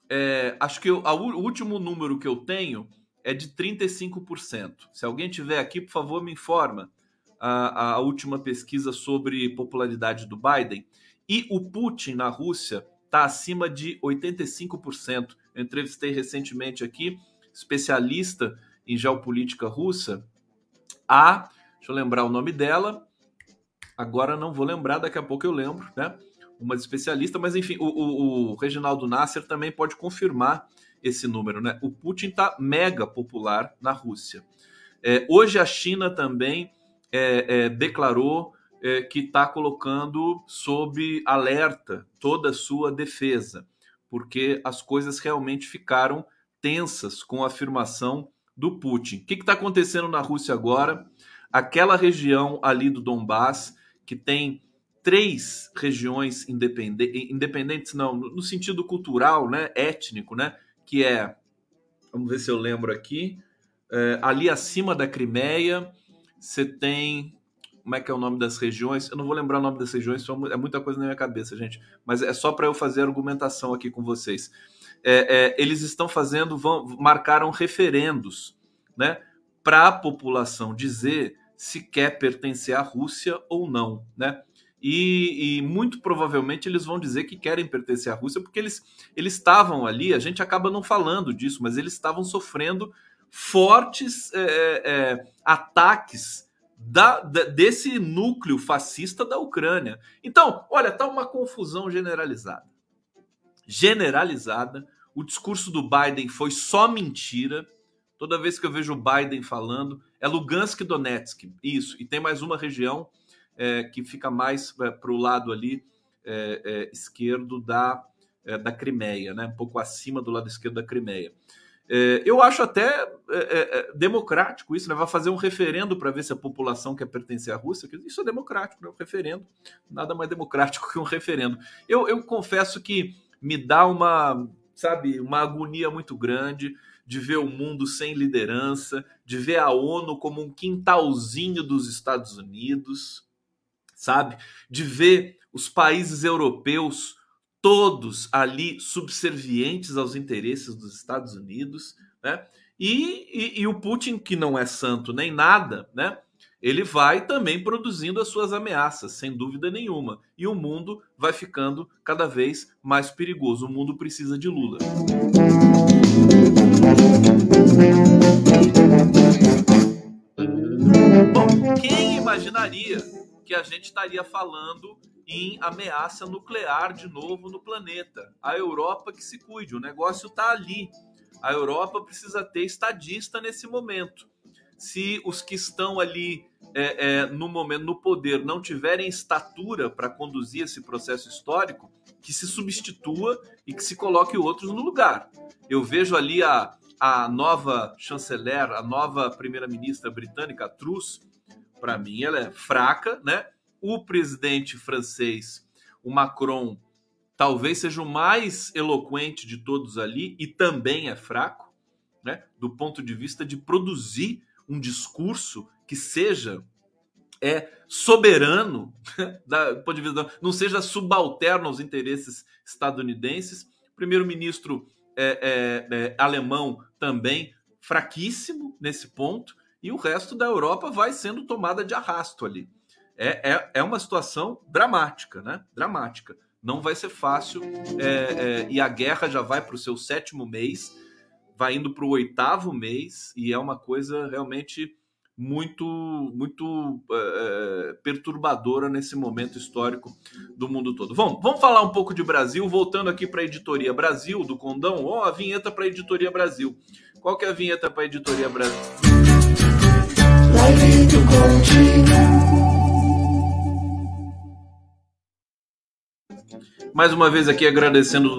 É, acho que eu, a, o último número que eu tenho é de 35%. Se alguém tiver aqui, por favor, me informa a, a última pesquisa sobre popularidade do Biden. E o Putin na Rússia está acima de 85%. Eu entrevistei recentemente aqui especialista em geopolítica russa, a, deixa eu lembrar o nome dela, agora não vou lembrar, daqui a pouco eu lembro, né? Uma especialista, mas enfim, o, o, o Reginaldo Nasser também pode confirmar esse número, né? O Putin está mega popular na Rússia. É, hoje a China também é, é, declarou é, que está colocando sob alerta toda a sua defesa, porque as coisas realmente ficaram tensas com a afirmação do Putin. O que está acontecendo na Rússia agora? Aquela região ali do Donbass que tem três regiões independentes, independentes não, no sentido cultural, né, étnico, né, que é, vamos ver se eu lembro aqui, é, ali acima da Crimeia, você tem, como é que é o nome das regiões? Eu não vou lembrar o nome das regiões, é muita coisa na minha cabeça, gente, mas é só para eu fazer argumentação aqui com vocês. É, é, eles estão fazendo, vão, marcaram referendos, né, para a população dizer se quer pertencer à Rússia ou não, né? E, e, muito provavelmente eles vão dizer que querem pertencer à Rússia, porque eles, eles estavam ali, a gente acaba não falando disso, mas eles estavam sofrendo fortes é, é, é ataques da, da, desse núcleo fascista da Ucrânia. Então, olha, tá uma confusão generalizada. Generalizada. O discurso do Biden foi só mentira. Toda vez que eu vejo o Biden falando, é Lugansk e Donetsk. Isso. E tem mais uma região é, que fica mais é, para o lado ali é, é, esquerdo da, da Crimeia, né? um pouco acima do lado esquerdo da Crimeia. Eu acho até democrático isso, né? vai fazer um referendo para ver se a população quer pertencer à Rússia. Isso é democrático, né? um referendo. Nada mais democrático que um referendo. Eu, eu confesso que me dá uma, sabe, uma agonia muito grande de ver o mundo sem liderança, de ver a ONU como um quintalzinho dos Estados Unidos, sabe? De ver os países europeus todos ali subservientes aos interesses dos Estados Unidos, né? E, e, e, o Putin, que não é santo nem nada, né? Ele vai também produzindo as suas ameaças, sem dúvida nenhuma. E o mundo vai ficando cada vez mais perigoso. O mundo precisa de Lula. Bom, quem imaginaria que a gente estaria falando em ameaça nuclear de novo no planeta. A Europa que se cuide, o negócio está ali. A Europa precisa ter estadista nesse momento. Se os que estão ali é, é, no momento no poder não tiverem estatura para conduzir esse processo histórico, que se substitua e que se coloque outros no lugar. Eu vejo ali a, a nova chanceler, a nova primeira-ministra britânica, Truss, para mim, ela é fraca, né? O presidente francês, o Macron, talvez seja o mais eloquente de todos ali e também é fraco, né? Do ponto de vista de produzir um discurso que seja é soberano, da, ponto de vista não seja subalterno aos interesses estadunidenses. Primeiro-ministro é, é, é, alemão também fraquíssimo nesse ponto e o resto da Europa vai sendo tomada de arrasto ali. É, é, é uma situação dramática, né? Dramática. Não vai ser fácil é, é, e a guerra já vai para o seu sétimo mês, vai indo para o oitavo mês e é uma coisa realmente muito muito é, é, perturbadora nesse momento histórico do mundo todo. Vamos, vamos falar um pouco de Brasil, voltando aqui para a Editoria Brasil do Condão. Ó, oh, a vinheta para a Editoria Brasil. Qual que é a vinheta para a Editoria Brasil? Mais uma vez aqui agradecendo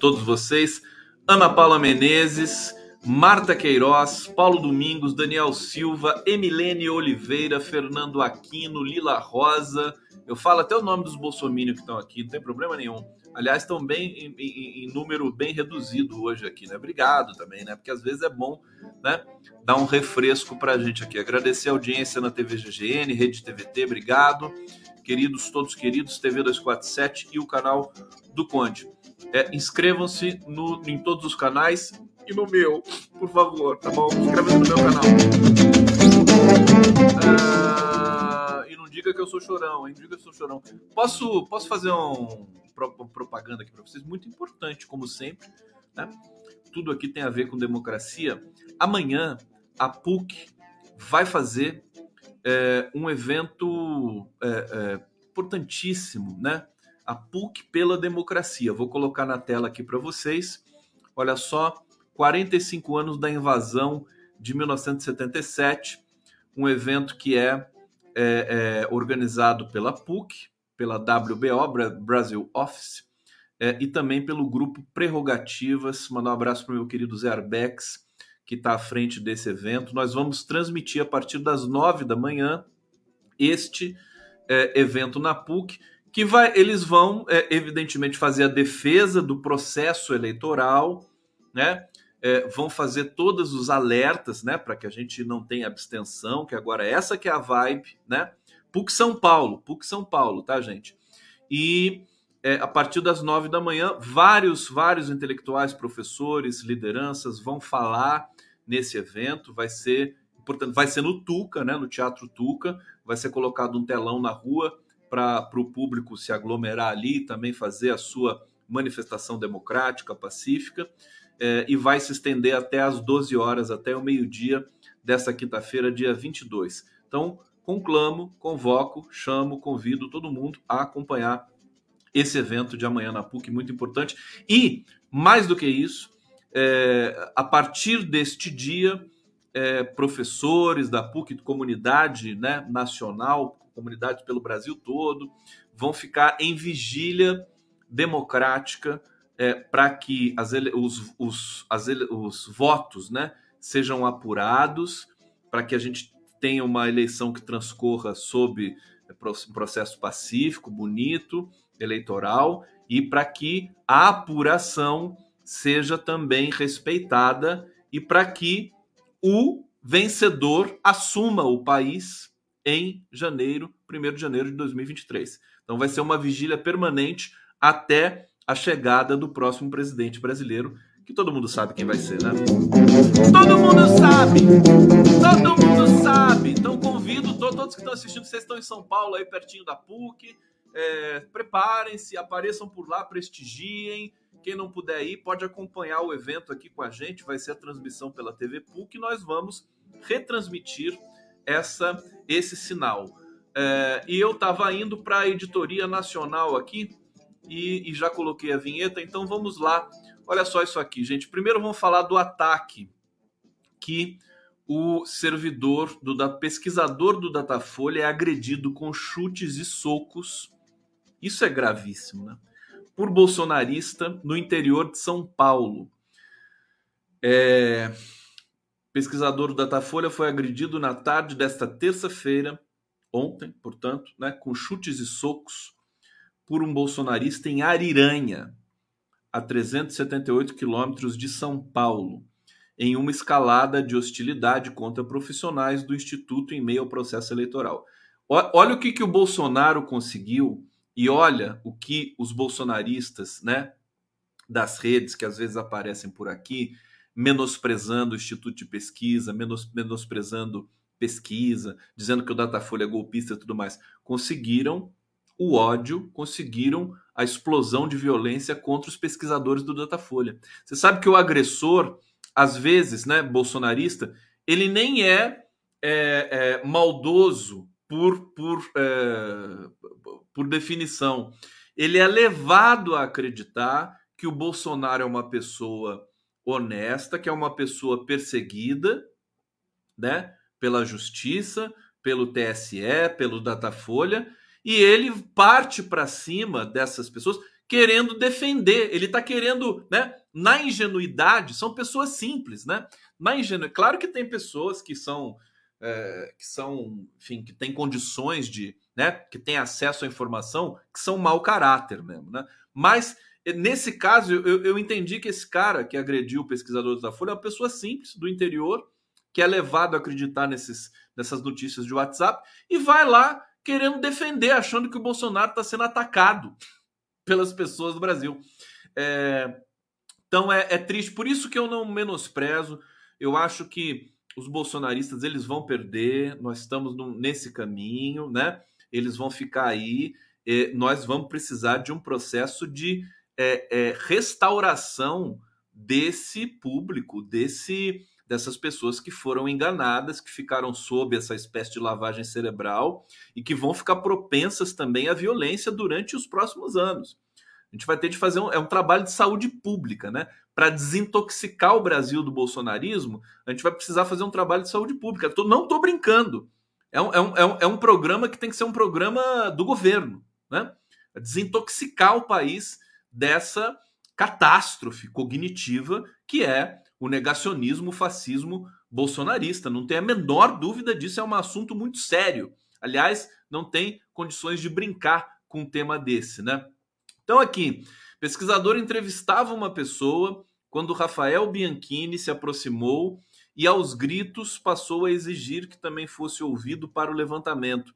todos vocês. Ana Paula Menezes, Marta Queiroz, Paulo Domingos, Daniel Silva, Emilene Oliveira, Fernando Aquino, Lila Rosa. Eu falo até o nome dos bolsominions que estão aqui, não tem problema nenhum. Aliás, estão bem em, em, em, número bem reduzido hoje aqui, né? Obrigado também, né? Porque às vezes é bom, né? Dar um refresco para a gente aqui. Agradecer a audiência na TV GGN, Rede TVT, obrigado. Queridos, todos queridos, TV 247 e o canal do Conde. É, Inscrevam-se em todos os canais e no meu, por favor, tá bom? Inscreva-se no meu canal. Ah, diga que eu sou chorão, hein? Diga que eu sou chorão. Posso, posso fazer um propaganda aqui para vocês, muito importante, como sempre. Né? Tudo aqui tem a ver com democracia. Amanhã, a PUC vai fazer é, um evento é, é, importantíssimo, né? A PUC pela democracia. Vou colocar na tela aqui para vocês. Olha só, 45 anos da invasão de 1977, um evento que é, é, é organizado pela PUC, pela WBO, Brasil Office, é, e também pelo grupo Prerrogativas. Mandar um abraço para o meu querido Zé Arbex, que está à frente desse evento. Nós vamos transmitir a partir das nove da manhã este é, evento na PUC, que vai, eles vão, é, evidentemente, fazer a defesa do processo eleitoral, né? É, vão fazer todos os alertas, né, para que a gente não tenha abstenção, que agora essa que é a vibe, né? PUC São Paulo, PUC São Paulo, tá, gente? E é, a partir das nove da manhã, vários, vários intelectuais, professores, lideranças vão falar nesse evento. Vai ser, portanto, vai ser no Tuca, né, no Teatro Tuca. Vai ser colocado um telão na rua para o público se aglomerar ali e também fazer a sua manifestação democrática, pacífica, é, e vai se estender até às 12 horas, até o meio-dia dessa quinta-feira, dia 22. Então, conclamo, convoco, chamo, convido todo mundo a acompanhar esse evento de amanhã na PUC, muito importante. E, mais do que isso, é, a partir deste dia, é, professores da PUC, comunidade né, nacional, comunidade pelo Brasil todo, vão ficar em vigília democrática é, para que as, os, os, as, os votos né, sejam apurados, para que a gente tenha uma eleição que transcorra sob um processo pacífico, bonito, eleitoral, e para que a apuração seja também respeitada e para que o vencedor assuma o país em janeiro, 1 de janeiro de 2023. Então vai ser uma vigília permanente até a chegada do próximo presidente brasileiro, que todo mundo sabe quem vai ser, né? Todo mundo sabe! Todo mundo sabe! Então convido todos que estão assistindo, vocês estão em São Paulo, aí pertinho da PUC, é, preparem-se, apareçam por lá, prestigiem. Quem não puder ir, pode acompanhar o evento aqui com a gente. Vai ser a transmissão pela TV PUC nós vamos retransmitir essa esse sinal. É, e eu estava indo para a editoria nacional aqui e, e, já coloquei a vinheta, então vamos lá. Olha só isso aqui, gente. Primeiro vamos falar do ataque que o servidor do da, pesquisador do Datafolha é agredido com chutes e socos. Isso é gravíssimo, né? Por bolsonarista no interior de São Paulo. É, pesquisador do Datafolha foi agredido na tarde desta terça-feira, ontem, portanto, né, com chutes e socos por um bolsonarista em Ariranha, a 378 quilômetros de São Paulo, em uma escalada de hostilidade contra profissionais do Instituto em meio ao processo eleitoral. Olha o que, que o Bolsonaro conseguiu e olha o que os bolsonaristas, né, das redes que às vezes aparecem por aqui, menosprezando o Instituto de Pesquisa, menos, menosprezando pesquisa, dizendo que o Datafolha é golpista e tudo mais, conseguiram o ódio, conseguiram a explosão de violência contra os pesquisadores do Datafolha. Você sabe que o agressor, às vezes, né, bolsonarista, ele nem é, é, é maldoso por, por, é, por definição. Ele é levado a acreditar que o Bolsonaro é uma pessoa honesta, que é uma pessoa perseguida, né, pela justiça, pelo TSE, pelo Datafolha, e ele parte para cima dessas pessoas querendo defender. Ele está querendo, né? Na ingenuidade, são pessoas simples, né? Na ingenuidade, claro que tem pessoas que são, é, que são, enfim, que têm condições de, né? Que têm acesso à informação, que são mau caráter mesmo, né? Mas Nesse caso, eu, eu entendi que esse cara que agrediu o pesquisador da Folha é uma pessoa simples, do interior, que é levado a acreditar nesses, nessas notícias de WhatsApp e vai lá querendo defender, achando que o Bolsonaro está sendo atacado pelas pessoas do Brasil. É, então é, é, triste, por isso que eu não menosprezo. Eu acho que os bolsonaristas eles vão perder. Nós estamos nesse caminho, né? Eles vão ficar aí. nós vamos precisar de um processo de é, é, restauração desse público, desse dessas pessoas que foram enganadas, que ficaram sob essa espécie de lavagem cerebral e que vão ficar propensas também à violência durante os próximos anos. A gente vai ter de fazer um, é um trabalho de saúde pública, né? Para desintoxicar o Brasil do bolsonarismo, a gente vai precisar fazer um trabalho de saúde pública. Tô, não estou brincando. É um, é, um, é, um, é um programa que tem que ser um programa do governo, né? Desintoxicar o país dessa catástrofe cognitiva que é o negacionismo, o fascismo bolsonarista. Não tem a menor dúvida disso, é um assunto muito sério. Aliás, não tem condições de brincar com um tema desse, né? Então, aqui, pesquisador entrevistava uma pessoa quando Rafael Bianchini se aproximou e, aos gritos, passou a exigir que também fosse ouvido para o levantamento.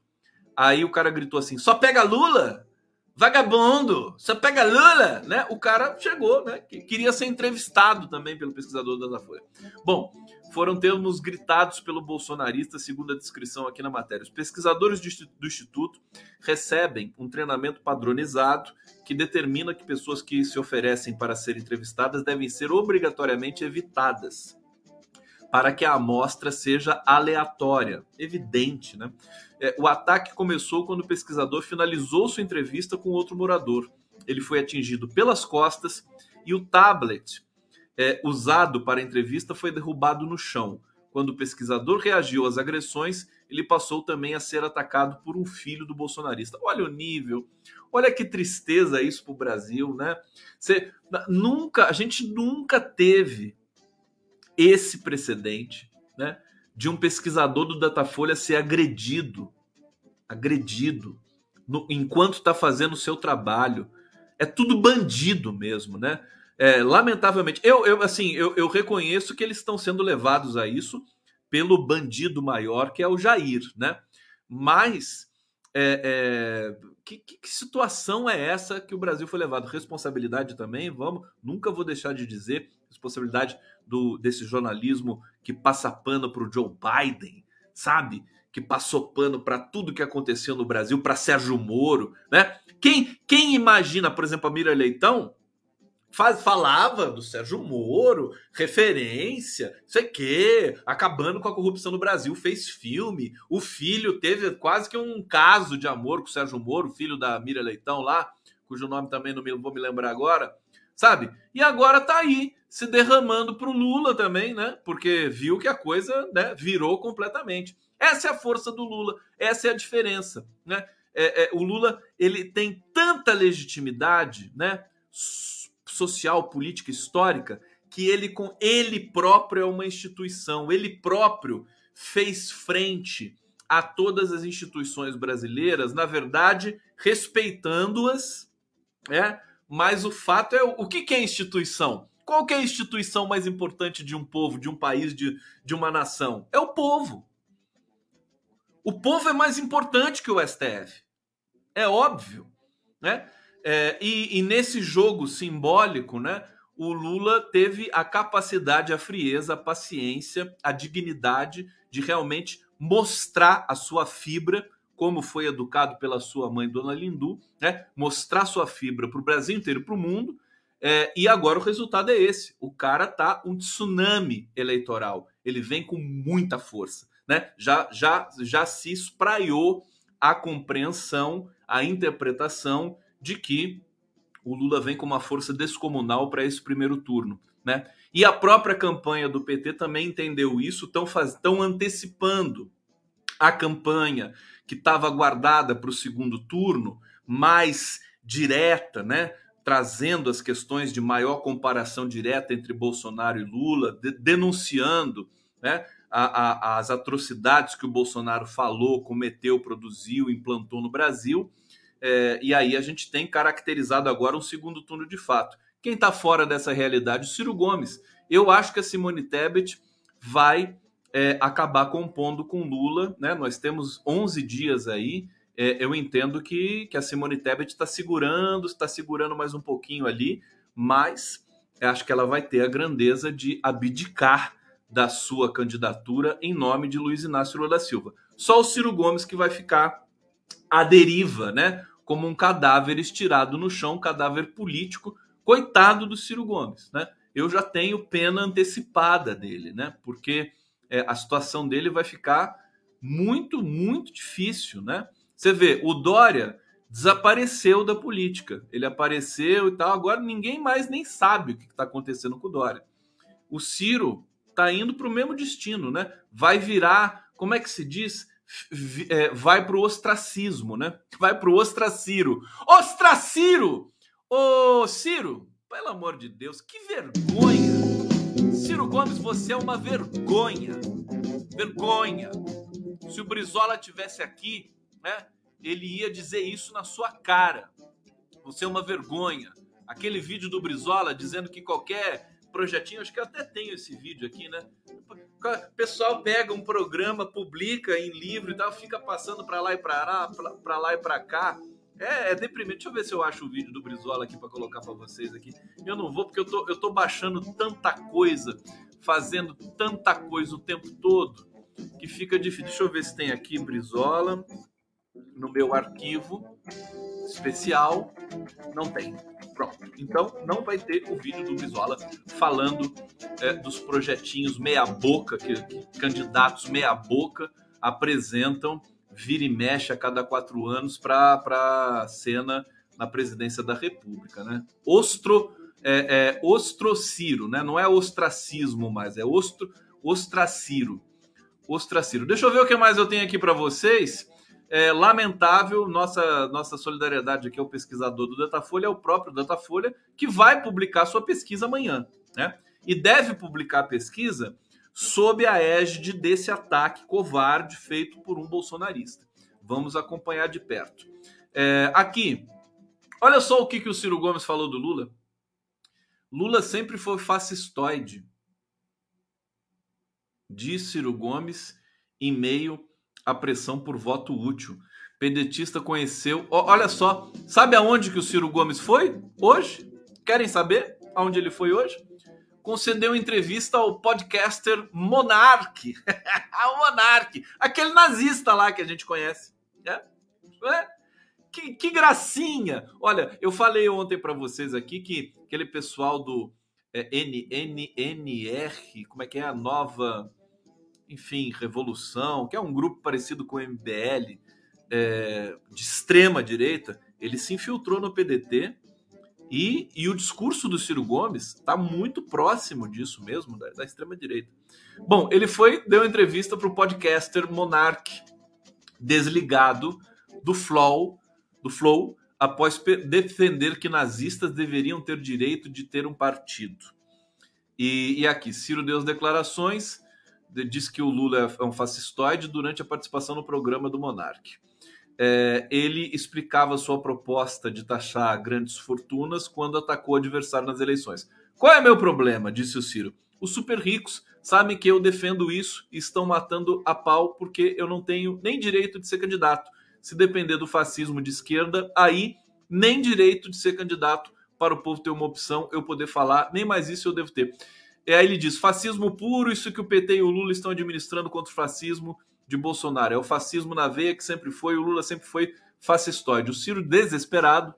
Aí o cara gritou assim: só pega Lula? Vagabundo, você pega Lula, né? O cara chegou, né? Queria ser entrevistado também pelo pesquisador da Folha. Bom, foram termos gritados pelo bolsonarista, segundo a descrição aqui na matéria. Os pesquisadores do Instituto recebem um treinamento padronizado que determina que pessoas que se oferecem para ser entrevistadas devem ser obrigatoriamente evitadas para que a amostra seja aleatória. Evidente, né? É, o ataque começou quando o pesquisador finalizou sua entrevista com outro morador. Ele foi atingido pelas costas e o tablet é, usado para a entrevista foi derrubado no chão. Quando o pesquisador reagiu às agressões, ele passou também a ser atacado por um filho do bolsonarista. Olha o nível, olha que tristeza isso para o Brasil, né? Você, nunca, a gente nunca teve esse precedente, né, de um pesquisador do Datafolha ser agredido, agredido, no, enquanto está fazendo o seu trabalho. É tudo bandido mesmo, né? É, lamentavelmente, eu, eu assim, eu, eu reconheço que eles estão sendo levados a isso pelo bandido maior que é o Jair, né? Mas é, é, que, que, situação é essa que o Brasil foi levado? Responsabilidade também, vamos, nunca vou deixar de dizer, responsabilidade do desse jornalismo que passa pano para o Joe Biden, sabe? Que passou pano para tudo que aconteceu no Brasil, para Sérgio Moro, né? Quem, quem imagina, por exemplo, a Mira Leitão faz, falava do Sérgio Moro, referência, sei que, acabando com a corrupção no Brasil, fez filme. O filho teve quase que um caso de amor com o Sérgio Moro, filho da Mira Leitão lá, cujo nome também não me, vou me lembrar agora, sabe? E agora tá aí se derramando para o Lula também, né? Porque viu que a coisa né, virou completamente. Essa é a força do Lula, essa é a diferença, né? É, é, o Lula ele tem tanta legitimidade, né? Social, política, histórica, que ele com ele próprio é uma instituição, ele próprio fez frente a todas as instituições brasileiras, na verdade, respeitando-as, é. Mas o fato é o que, que é instituição? Qual que é a instituição mais importante de um povo, de um país, de, de uma nação? É o povo. O povo é mais importante que o STF. É óbvio. Né? É, e, e, nesse jogo simbólico, né, o Lula teve a capacidade, a frieza, a paciência, a dignidade de realmente mostrar a sua fibra, como foi educado pela sua mãe, Dona Lindu, né, mostrar sua fibra para o Brasil inteiro, para o mundo, é, e agora o resultado é esse: o cara tá um tsunami eleitoral. Ele vem com muita força, né? Já, já, já se espraiou a compreensão, a interpretação de que o Lula vem com uma força descomunal para esse primeiro turno, né? E a própria campanha do PT também entendeu isso, estão antecipando a campanha que estava guardada para o segundo turno, mais direta, né? trazendo as questões de maior comparação direta entre Bolsonaro e Lula, de, denunciando né, a, a, as atrocidades que o Bolsonaro falou, cometeu, produziu, implantou no Brasil. É, e aí a gente tem caracterizado agora um segundo turno de fato. Quem está fora dessa realidade? O Ciro Gomes. Eu acho que a Simone Tebet vai é, acabar compondo com Lula. Né? Nós temos 11 dias aí é, eu entendo que, que a Simone Tebet está segurando, está segurando mais um pouquinho ali, mas acho que ela vai ter a grandeza de abdicar da sua candidatura em nome de Luiz Inácio Lula da Silva. Só o Ciro Gomes que vai ficar à deriva, né? Como um cadáver estirado no chão, um cadáver político. Coitado do Ciro Gomes, né? Eu já tenho pena antecipada dele, né? Porque é, a situação dele vai ficar muito, muito difícil, né? Você vê, o Dória desapareceu da política. Ele apareceu e tal, agora ninguém mais nem sabe o que está acontecendo com o Dória. O Ciro está indo para o mesmo destino, né? Vai virar, como é que se diz? É, vai para o ostracismo, né? Vai para o ostraciro. Ostraciro! Ô, Ciro, pelo amor de Deus, que vergonha! Ciro Gomes, você é uma vergonha. Vergonha. Se o Brizola tivesse aqui, né? ele ia dizer isso na sua cara. Você é uma vergonha. Aquele vídeo do Brizola dizendo que qualquer projetinho, acho que eu até tenho esse vídeo aqui, né? O pessoal pega um programa, publica em livro e tal, fica passando para lá e para lá, para lá e para cá. É, é deprimente. Deixa eu ver se eu acho o vídeo do Brizola aqui para colocar para vocês aqui. Eu não vou porque eu tô, eu tô baixando tanta coisa, fazendo tanta coisa o tempo todo, que fica difícil. Deixa eu ver se tem aqui Brizola no meu arquivo especial. Não tem. Pronto. Então não vai ter o vídeo do Brizola falando é, dos projetinhos meia-boca, que, que candidatos meia-boca apresentam vira e mexe a cada quatro anos para a cena na presidência da República, né? Ostro, é, é, ostrociro, né? Não é ostracismo mais, é ostro, ostraciro. Ostraciro. Deixa eu ver o que mais eu tenho aqui para vocês. É, lamentável, nossa, nossa solidariedade aqui ao pesquisador do Datafolha, é o próprio Datafolha, que vai publicar sua pesquisa amanhã, né? E deve publicar a pesquisa sob a égide desse ataque covarde feito por um bolsonarista. Vamos acompanhar de perto. É, aqui, olha só o que, que o Ciro Gomes falou do Lula. Lula sempre foi fascistoide, diz Ciro Gomes em meio à pressão por voto útil. Pedetista conheceu. Olha só, sabe aonde que o Ciro Gomes foi hoje? Querem saber aonde ele foi hoje? Concedeu entrevista ao podcaster Monark. o Monark, aquele nazista lá que a gente conhece. Né? Que, que, gracinha! Olha, eu falei ontem para vocês aqui que aquele pessoal do é, NNR, como é que é a nova, enfim, Revolução, que é um grupo parecido com o MBL, é, de extrema direita, ele se infiltrou no PDT e, e o discurso do Ciro Gomes está muito próximo disso mesmo, da, da extrema-direita. Bom, ele foi, deu entrevista para o podcaster Monark, desligado do Flow, do Flow após defender que nazistas deveriam ter direito de ter um partido. E, e aqui, Ciro deu as declarações, diz que o Lula é um fascistoide durante a participação no programa do Monark é, ele explicava sua proposta de taxar grandes fortunas quando atacou o adversário nas eleições. Qual é meu problema? disse o Ciro. Os super ricos sabem que eu defendo isso e estão matando a pau porque eu não tenho nem direito de ser candidato. Se depender do fascismo de esquerda, aí nem direito de ser candidato para o povo ter uma opção, eu poder falar, nem mais isso eu devo ter. E aí ele diz: fascismo puro, isso que o PT e o Lula estão administrando contra o fascismo de Bolsonaro. É o fascismo na veia que sempre foi, o Lula sempre foi fascistoide. O Ciro desesperado,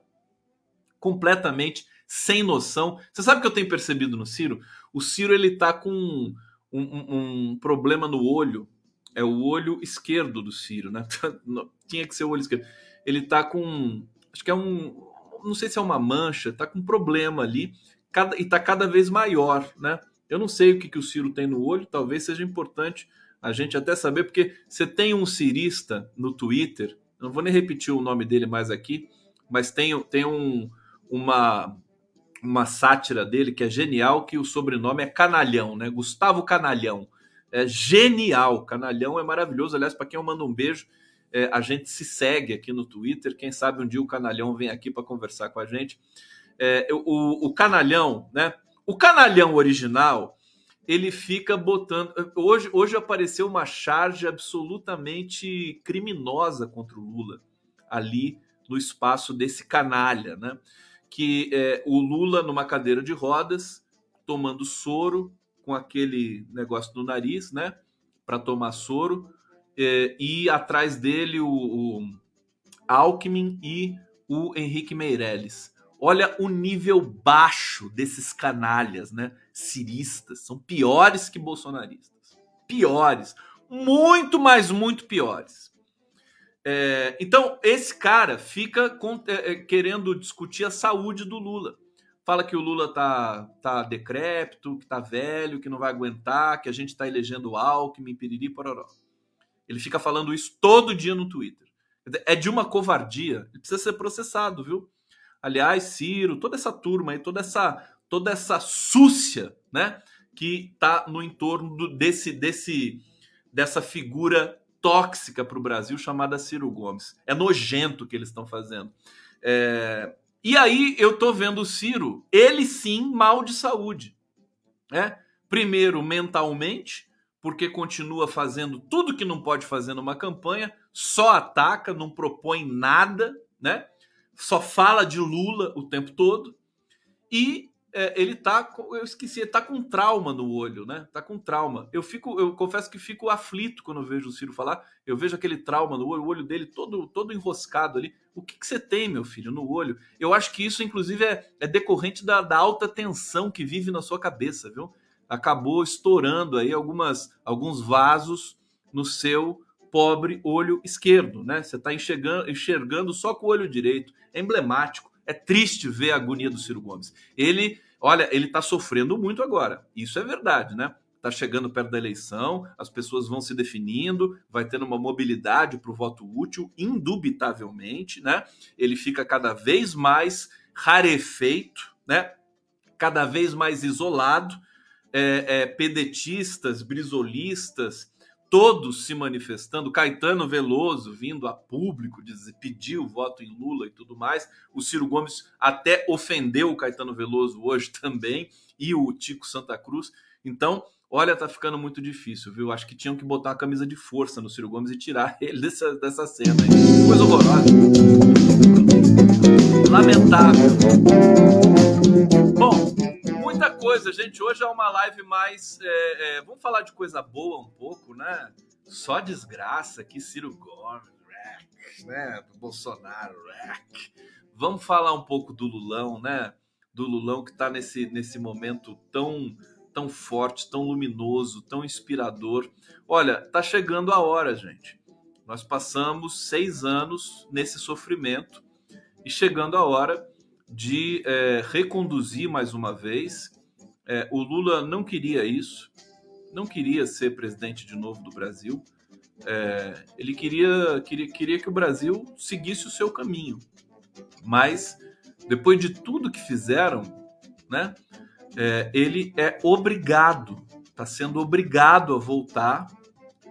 completamente sem noção. Você sabe o que eu tenho percebido no Ciro? O Ciro ele tá com um, um, um problema no olho. É o olho esquerdo do Ciro, né? Tinha que ser o olho esquerdo. Ele tá com. Acho que é um. Não sei se é uma mancha, tá com um problema ali cada, e tá cada vez maior, né? Eu não sei o que, que o Ciro tem no olho, talvez seja importante a gente até saber, porque você tem um cirista no Twitter, não vou nem repetir o nome dele mais aqui, mas tem, tem um, uma, uma sátira dele que é genial, que o sobrenome é Canalhão, né? Gustavo Canalhão. É genial, Canalhão é maravilhoso. Aliás, para quem eu mando um beijo, é, a gente se segue aqui no Twitter. Quem sabe um dia o Canalhão vem aqui para conversar com a gente. É, o, o Canalhão, né? O Canalhão original ele fica botando. Hoje, hoje apareceu uma charge absolutamente criminosa contra o Lula ali no espaço desse canalha, né? Que é, o Lula numa cadeira de rodas, tomando soro com aquele negócio no nariz, né? Para tomar soro, é, e atrás dele o, o Alckmin e o Henrique Meirelles. Olha o nível baixo desses canalhas, né? Ciristas. São piores que bolsonaristas. Piores. Muito, mas muito piores. É, então, esse cara fica com, é, é, querendo discutir a saúde do Lula. Fala que o Lula tá, tá decrépito, que tá velho, que não vai aguentar, que a gente tá elegendo o Alckmin, piriri, pororó. Ele fica falando isso todo dia no Twitter. É de uma covardia. Ele precisa ser processado, viu? Aliás, Ciro, toda essa turma aí, toda essa, toda essa súcia, né, que está no entorno do, desse, desse, dessa figura tóxica para o Brasil chamada Ciro Gomes. É nojento o que eles estão fazendo. É... E aí eu tô vendo o Ciro, ele sim, mal de saúde. Né? Primeiro, mentalmente, porque continua fazendo tudo que não pode fazer numa campanha, só ataca, não propõe nada, né? Só fala de Lula o tempo todo e é, ele tá, eu esqueci, ele tá com trauma no olho, né? Tá com trauma. Eu fico, eu confesso que fico aflito quando eu vejo o Ciro falar. Eu vejo aquele trauma no olho, o olho dele todo, todo enroscado ali. O que, que você tem, meu filho, no olho? Eu acho que isso, inclusive, é, é decorrente da, da alta tensão que vive na sua cabeça, viu? Acabou estourando aí algumas, alguns vasos no seu pobre olho esquerdo, né? Você está enxergando, enxergando só com o olho direito. É emblemático. É triste ver a agonia do Ciro Gomes. Ele Olha, ele está sofrendo muito agora. Isso é verdade, né? Está chegando perto da eleição, as pessoas vão se definindo, vai tendo uma mobilidade para o voto útil, indubitavelmente, né? Ele fica cada vez mais rarefeito, né? Cada vez mais isolado. É, é, pedetistas, brisolistas, todos se manifestando, Caetano Veloso vindo a público dizer, pedir o voto em Lula e tudo mais. O Ciro Gomes até ofendeu o Caetano Veloso hoje também e o Tico Santa Cruz. Então, olha, tá ficando muito difícil, viu? Acho que tinham que botar a camisa de força no Ciro Gomes e tirar ele dessa, dessa cena aí. Coisa horrorosa. Lamentável. Bom, muita coisa, gente. Hoje é uma live mais. É, é, vamos falar de coisa boa um pouco, né? Só desgraça aqui, Ciro Gomes, né? Do Bolsonaro, Vamos falar um pouco do Lulão, né? Do Lulão que está nesse, nesse momento tão tão forte, tão luminoso, tão inspirador. Olha, tá chegando a hora, gente. Nós passamos seis anos nesse sofrimento e chegando a hora de é, reconduzir mais uma vez. É, o Lula não queria isso, não queria ser presidente de novo do Brasil. É, ele queria, queria, queria que o Brasil seguisse o seu caminho. Mas, depois de tudo que fizeram, né, é, ele é obrigado, está sendo obrigado a voltar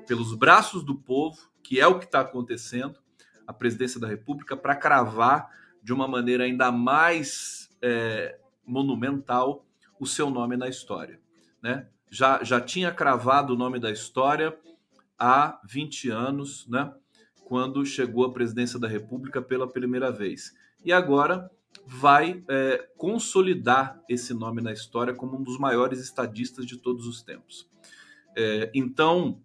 pelos braços do povo, que é o que está acontecendo, a presidência da República, para cravar de uma maneira ainda mais é, monumental o seu nome na história. Né? Já, já tinha cravado o nome da história há 20 anos, né? quando chegou à presidência da República pela primeira vez. E agora vai é, consolidar esse nome na história como um dos maiores estadistas de todos os tempos. É, então,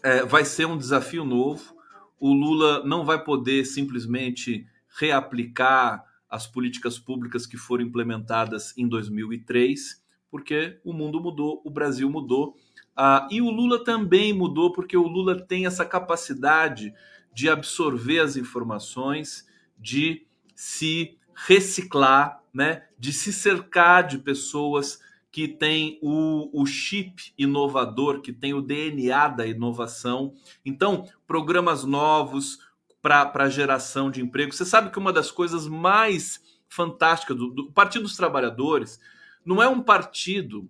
é, vai ser um desafio novo. O Lula não vai poder simplesmente reaplicar as políticas públicas que foram implementadas em 2003, porque o mundo mudou, o Brasil mudou. Ah, e o Lula também mudou, porque o Lula tem essa capacidade de absorver as informações, de se reciclar, né, de se cercar de pessoas que têm o, o chip inovador, que tem o DNA da inovação. Então, programas novos, para a geração de emprego. Você sabe que uma das coisas mais fantásticas do, do Partido dos Trabalhadores não é um partido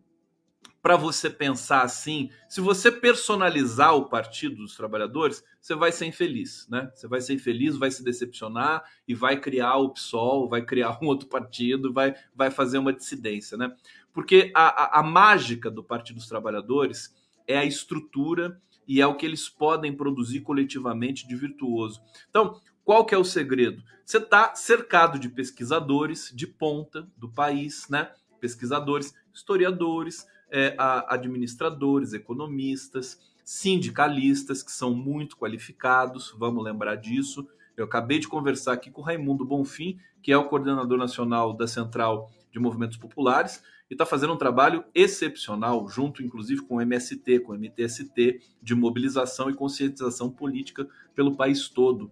para você pensar assim, se você personalizar o Partido dos Trabalhadores, você vai ser infeliz, né? Você vai ser infeliz, vai se decepcionar e vai criar o PSOL, vai criar um outro partido, vai, vai fazer uma dissidência, né? Porque a, a, a mágica do Partido dos Trabalhadores é a estrutura e é o que eles podem produzir coletivamente de virtuoso. Então, qual que é o segredo? Você está cercado de pesquisadores de ponta do país, né? Pesquisadores, historiadores, é, administradores, economistas, sindicalistas que são muito qualificados, vamos lembrar disso. Eu acabei de conversar aqui com o Raimundo Bonfim, que é o coordenador nacional da Central de Movimentos Populares, e está fazendo um trabalho excepcional, junto inclusive com o MST, com o MTST, de mobilização e conscientização política pelo país todo.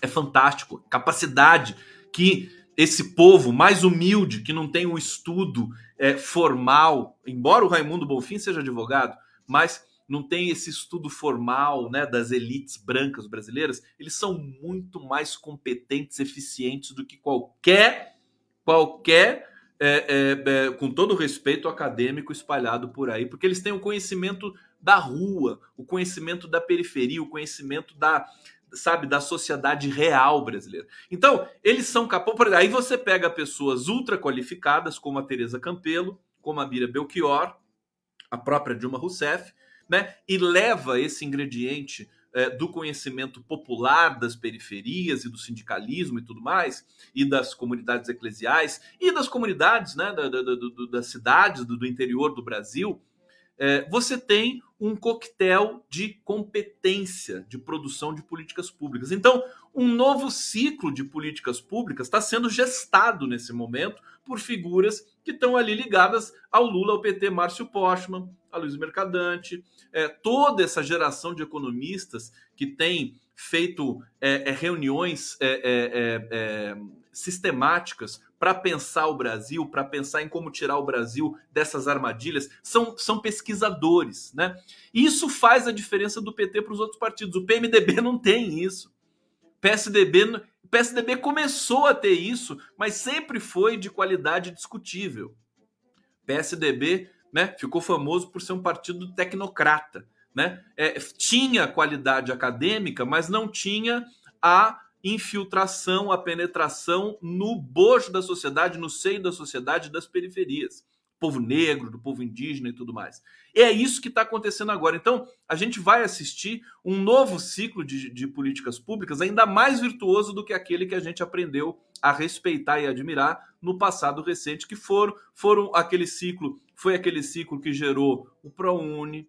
É fantástico. Capacidade que esse povo mais humilde, que não tem um estudo é, formal, embora o Raimundo Bonfim seja advogado, mas não tem esse estudo formal né, das elites brancas brasileiras, eles são muito mais competentes, eficientes do que qualquer qualquer é, é, é, com todo o respeito acadêmico espalhado por aí, porque eles têm o conhecimento da rua, o conhecimento da periferia, o conhecimento da, sabe, da sociedade real brasileira. Então, eles são capazes. Aí você pega pessoas ultra qualificadas, como a Teresa Campelo, como a Mira Belchior, a própria Dilma Rousseff, né? E leva esse ingrediente é, do conhecimento popular das periferias e do sindicalismo e tudo mais, e das comunidades eclesiais e das comunidades né, da, da, da, das cidades do, do interior do Brasil, é, você tem um coquetel de competência de produção de políticas públicas. Então, um novo ciclo de políticas públicas está sendo gestado nesse momento por figuras que estão ali ligadas ao Lula, ao PT, Márcio Postman, a Luiz Mercadante, é, toda essa geração de economistas que tem feito é, é reuniões é, é, é, sistemáticas para pensar o Brasil, para pensar em como tirar o Brasil dessas armadilhas, são, são pesquisadores. Né? Isso faz a diferença do PT para os outros partidos. O PMDB não tem isso. PSDB, PSDB começou a ter isso, mas sempre foi de qualidade discutível. PSDB né, ficou famoso por ser um partido tecnocrata. Né? É, tinha qualidade acadêmica, mas não tinha a infiltração, a penetração no bojo da sociedade, no seio da sociedade das periferias. Povo negro, do povo indígena e tudo mais. É isso que está acontecendo agora. Então, a gente vai assistir um novo ciclo de, de políticas públicas ainda mais virtuoso do que aquele que a gente aprendeu a respeitar e admirar no passado recente, que foram, foram aquele ciclo, foi aquele ciclo que gerou o ProUni,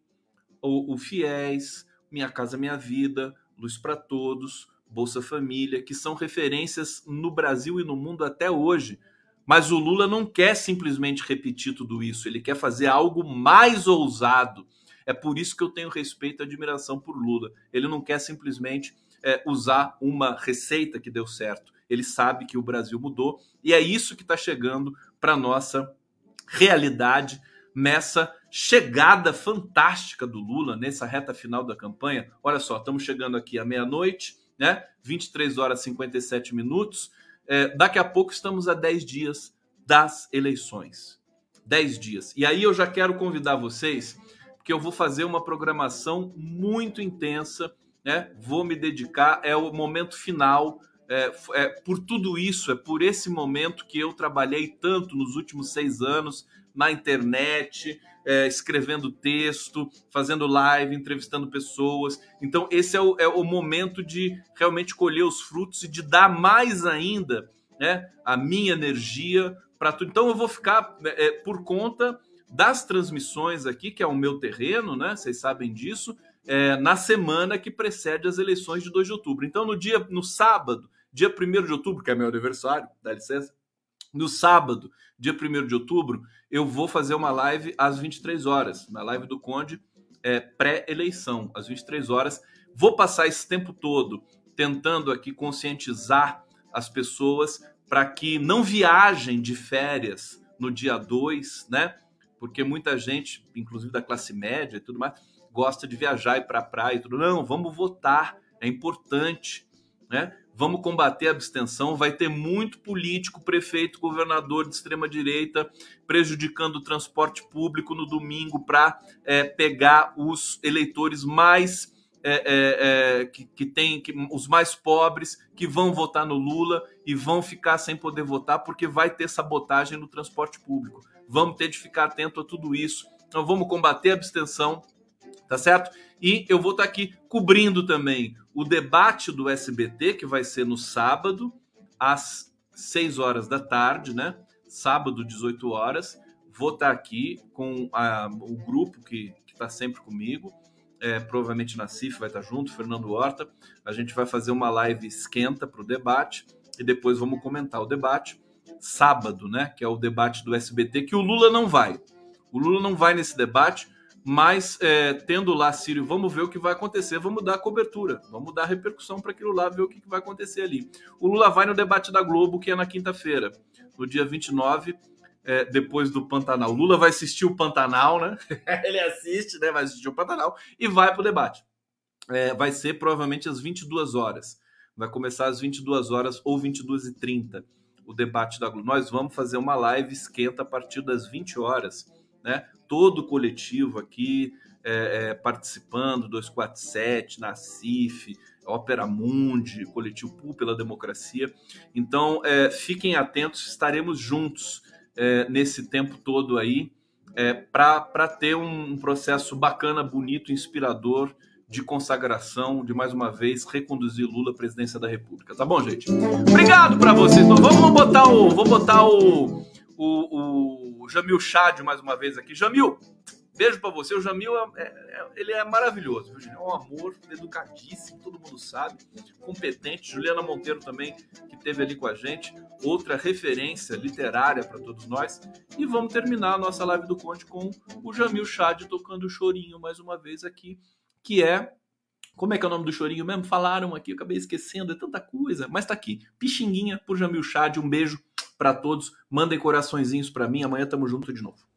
o, o FIES, Minha Casa Minha Vida, Luz para Todos, Bolsa Família, que são referências no Brasil e no mundo até hoje. Mas o Lula não quer simplesmente repetir tudo isso, ele quer fazer algo mais ousado. É por isso que eu tenho respeito e admiração por Lula. Ele não quer simplesmente é, usar uma receita que deu certo. Ele sabe que o Brasil mudou e é isso que está chegando para nossa realidade nessa chegada fantástica do Lula nessa reta final da campanha. Olha só, estamos chegando aqui à meia-noite né? 23 horas e 57 minutos. É, daqui a pouco estamos a 10 dias das eleições. 10 dias. E aí eu já quero convidar vocês, porque eu vou fazer uma programação muito intensa, né? Vou me dedicar, é o momento final. É, é, por tudo isso, é por esse momento que eu trabalhei tanto nos últimos seis anos na internet, é, escrevendo texto, fazendo live, entrevistando pessoas. Então, esse é o, é o momento de realmente colher os frutos e de dar mais ainda né, a minha energia para tudo. Então, eu vou ficar é, por conta das transmissões aqui, que é o meu terreno, né? Vocês sabem disso, é, na semana que precede as eleições de 2 de outubro. Então, no dia, no sábado, dia 1 de outubro, que é meu aniversário, dá licença, no sábado, dia 1 de outubro, eu vou fazer uma live às 23 horas, na live do Conde, é, pré-eleição, às 23 horas. Vou passar esse tempo todo tentando aqui conscientizar as pessoas para que não viajem de férias no dia 2, né? Porque muita gente, inclusive da classe média e tudo mais, gosta de viajar e para praia e tudo. Não, vamos votar, é importante, né? Vamos combater a abstenção. Vai ter muito político, prefeito, governador de extrema direita prejudicando o transporte público no domingo para é, pegar os eleitores mais é, é, que, que tem que, os mais pobres que vão votar no Lula e vão ficar sem poder votar porque vai ter sabotagem no transporte público. Vamos ter de ficar atento a tudo isso. Então vamos combater a abstenção, tá certo? E eu vou estar aqui cobrindo também o debate do SBT, que vai ser no sábado, às 6 horas da tarde, né? Sábado, 18 horas. Vou estar aqui com a, o grupo que está sempre comigo. É, provavelmente na CIF vai estar junto, Fernando Horta. A gente vai fazer uma live esquenta para o debate e depois vamos comentar o debate. Sábado, né? Que é o debate do SBT, que o Lula não vai. O Lula não vai nesse debate mas é, tendo lá Sírio, vamos ver o que vai acontecer, vamos dar cobertura, vamos dar repercussão para aquilo lá, ver o que, que vai acontecer ali. O Lula vai no debate da Globo, que é na quinta-feira, no dia 29, é, depois do Pantanal. O Lula vai assistir o Pantanal, né? Ele assiste, né? Vai assistir o Pantanal e vai para o debate. É, vai ser provavelmente às 22 horas. Vai começar às 22 horas ou 22 e 30 o debate da Globo. Nós vamos fazer uma live esquenta a partir das 20 horas, né? Todo o coletivo aqui é, é, participando, 247, Nacif, Ópera Mundi, Coletivo Pu pela Democracia. Então, é, fiquem atentos, estaremos juntos é, nesse tempo todo aí, é, para ter um, um processo bacana, bonito, inspirador de consagração, de mais uma vez reconduzir Lula à presidência da República. Tá bom, gente? Obrigado para vocês. Então, vamos botar o, vou botar o, o, o Jamil Chad mais uma vez aqui. Jamil, Beijo para você. O Jamil é, é, é, ele é maravilhoso. Viu? É um amor, educadíssimo, todo mundo sabe, competente. Juliana Monteiro também, que esteve ali com a gente, outra referência literária para todos nós. E vamos terminar a nossa live do Conte com o Jamil Chad tocando o chorinho mais uma vez aqui, que é como é que é o nome do chorinho mesmo? Falaram aqui, eu acabei esquecendo, é tanta coisa. Mas tá aqui, Pixinguinha por Jamil Chad. Um beijo para todos. Mandem coraçõezinhos para mim. Amanhã tamo junto de novo.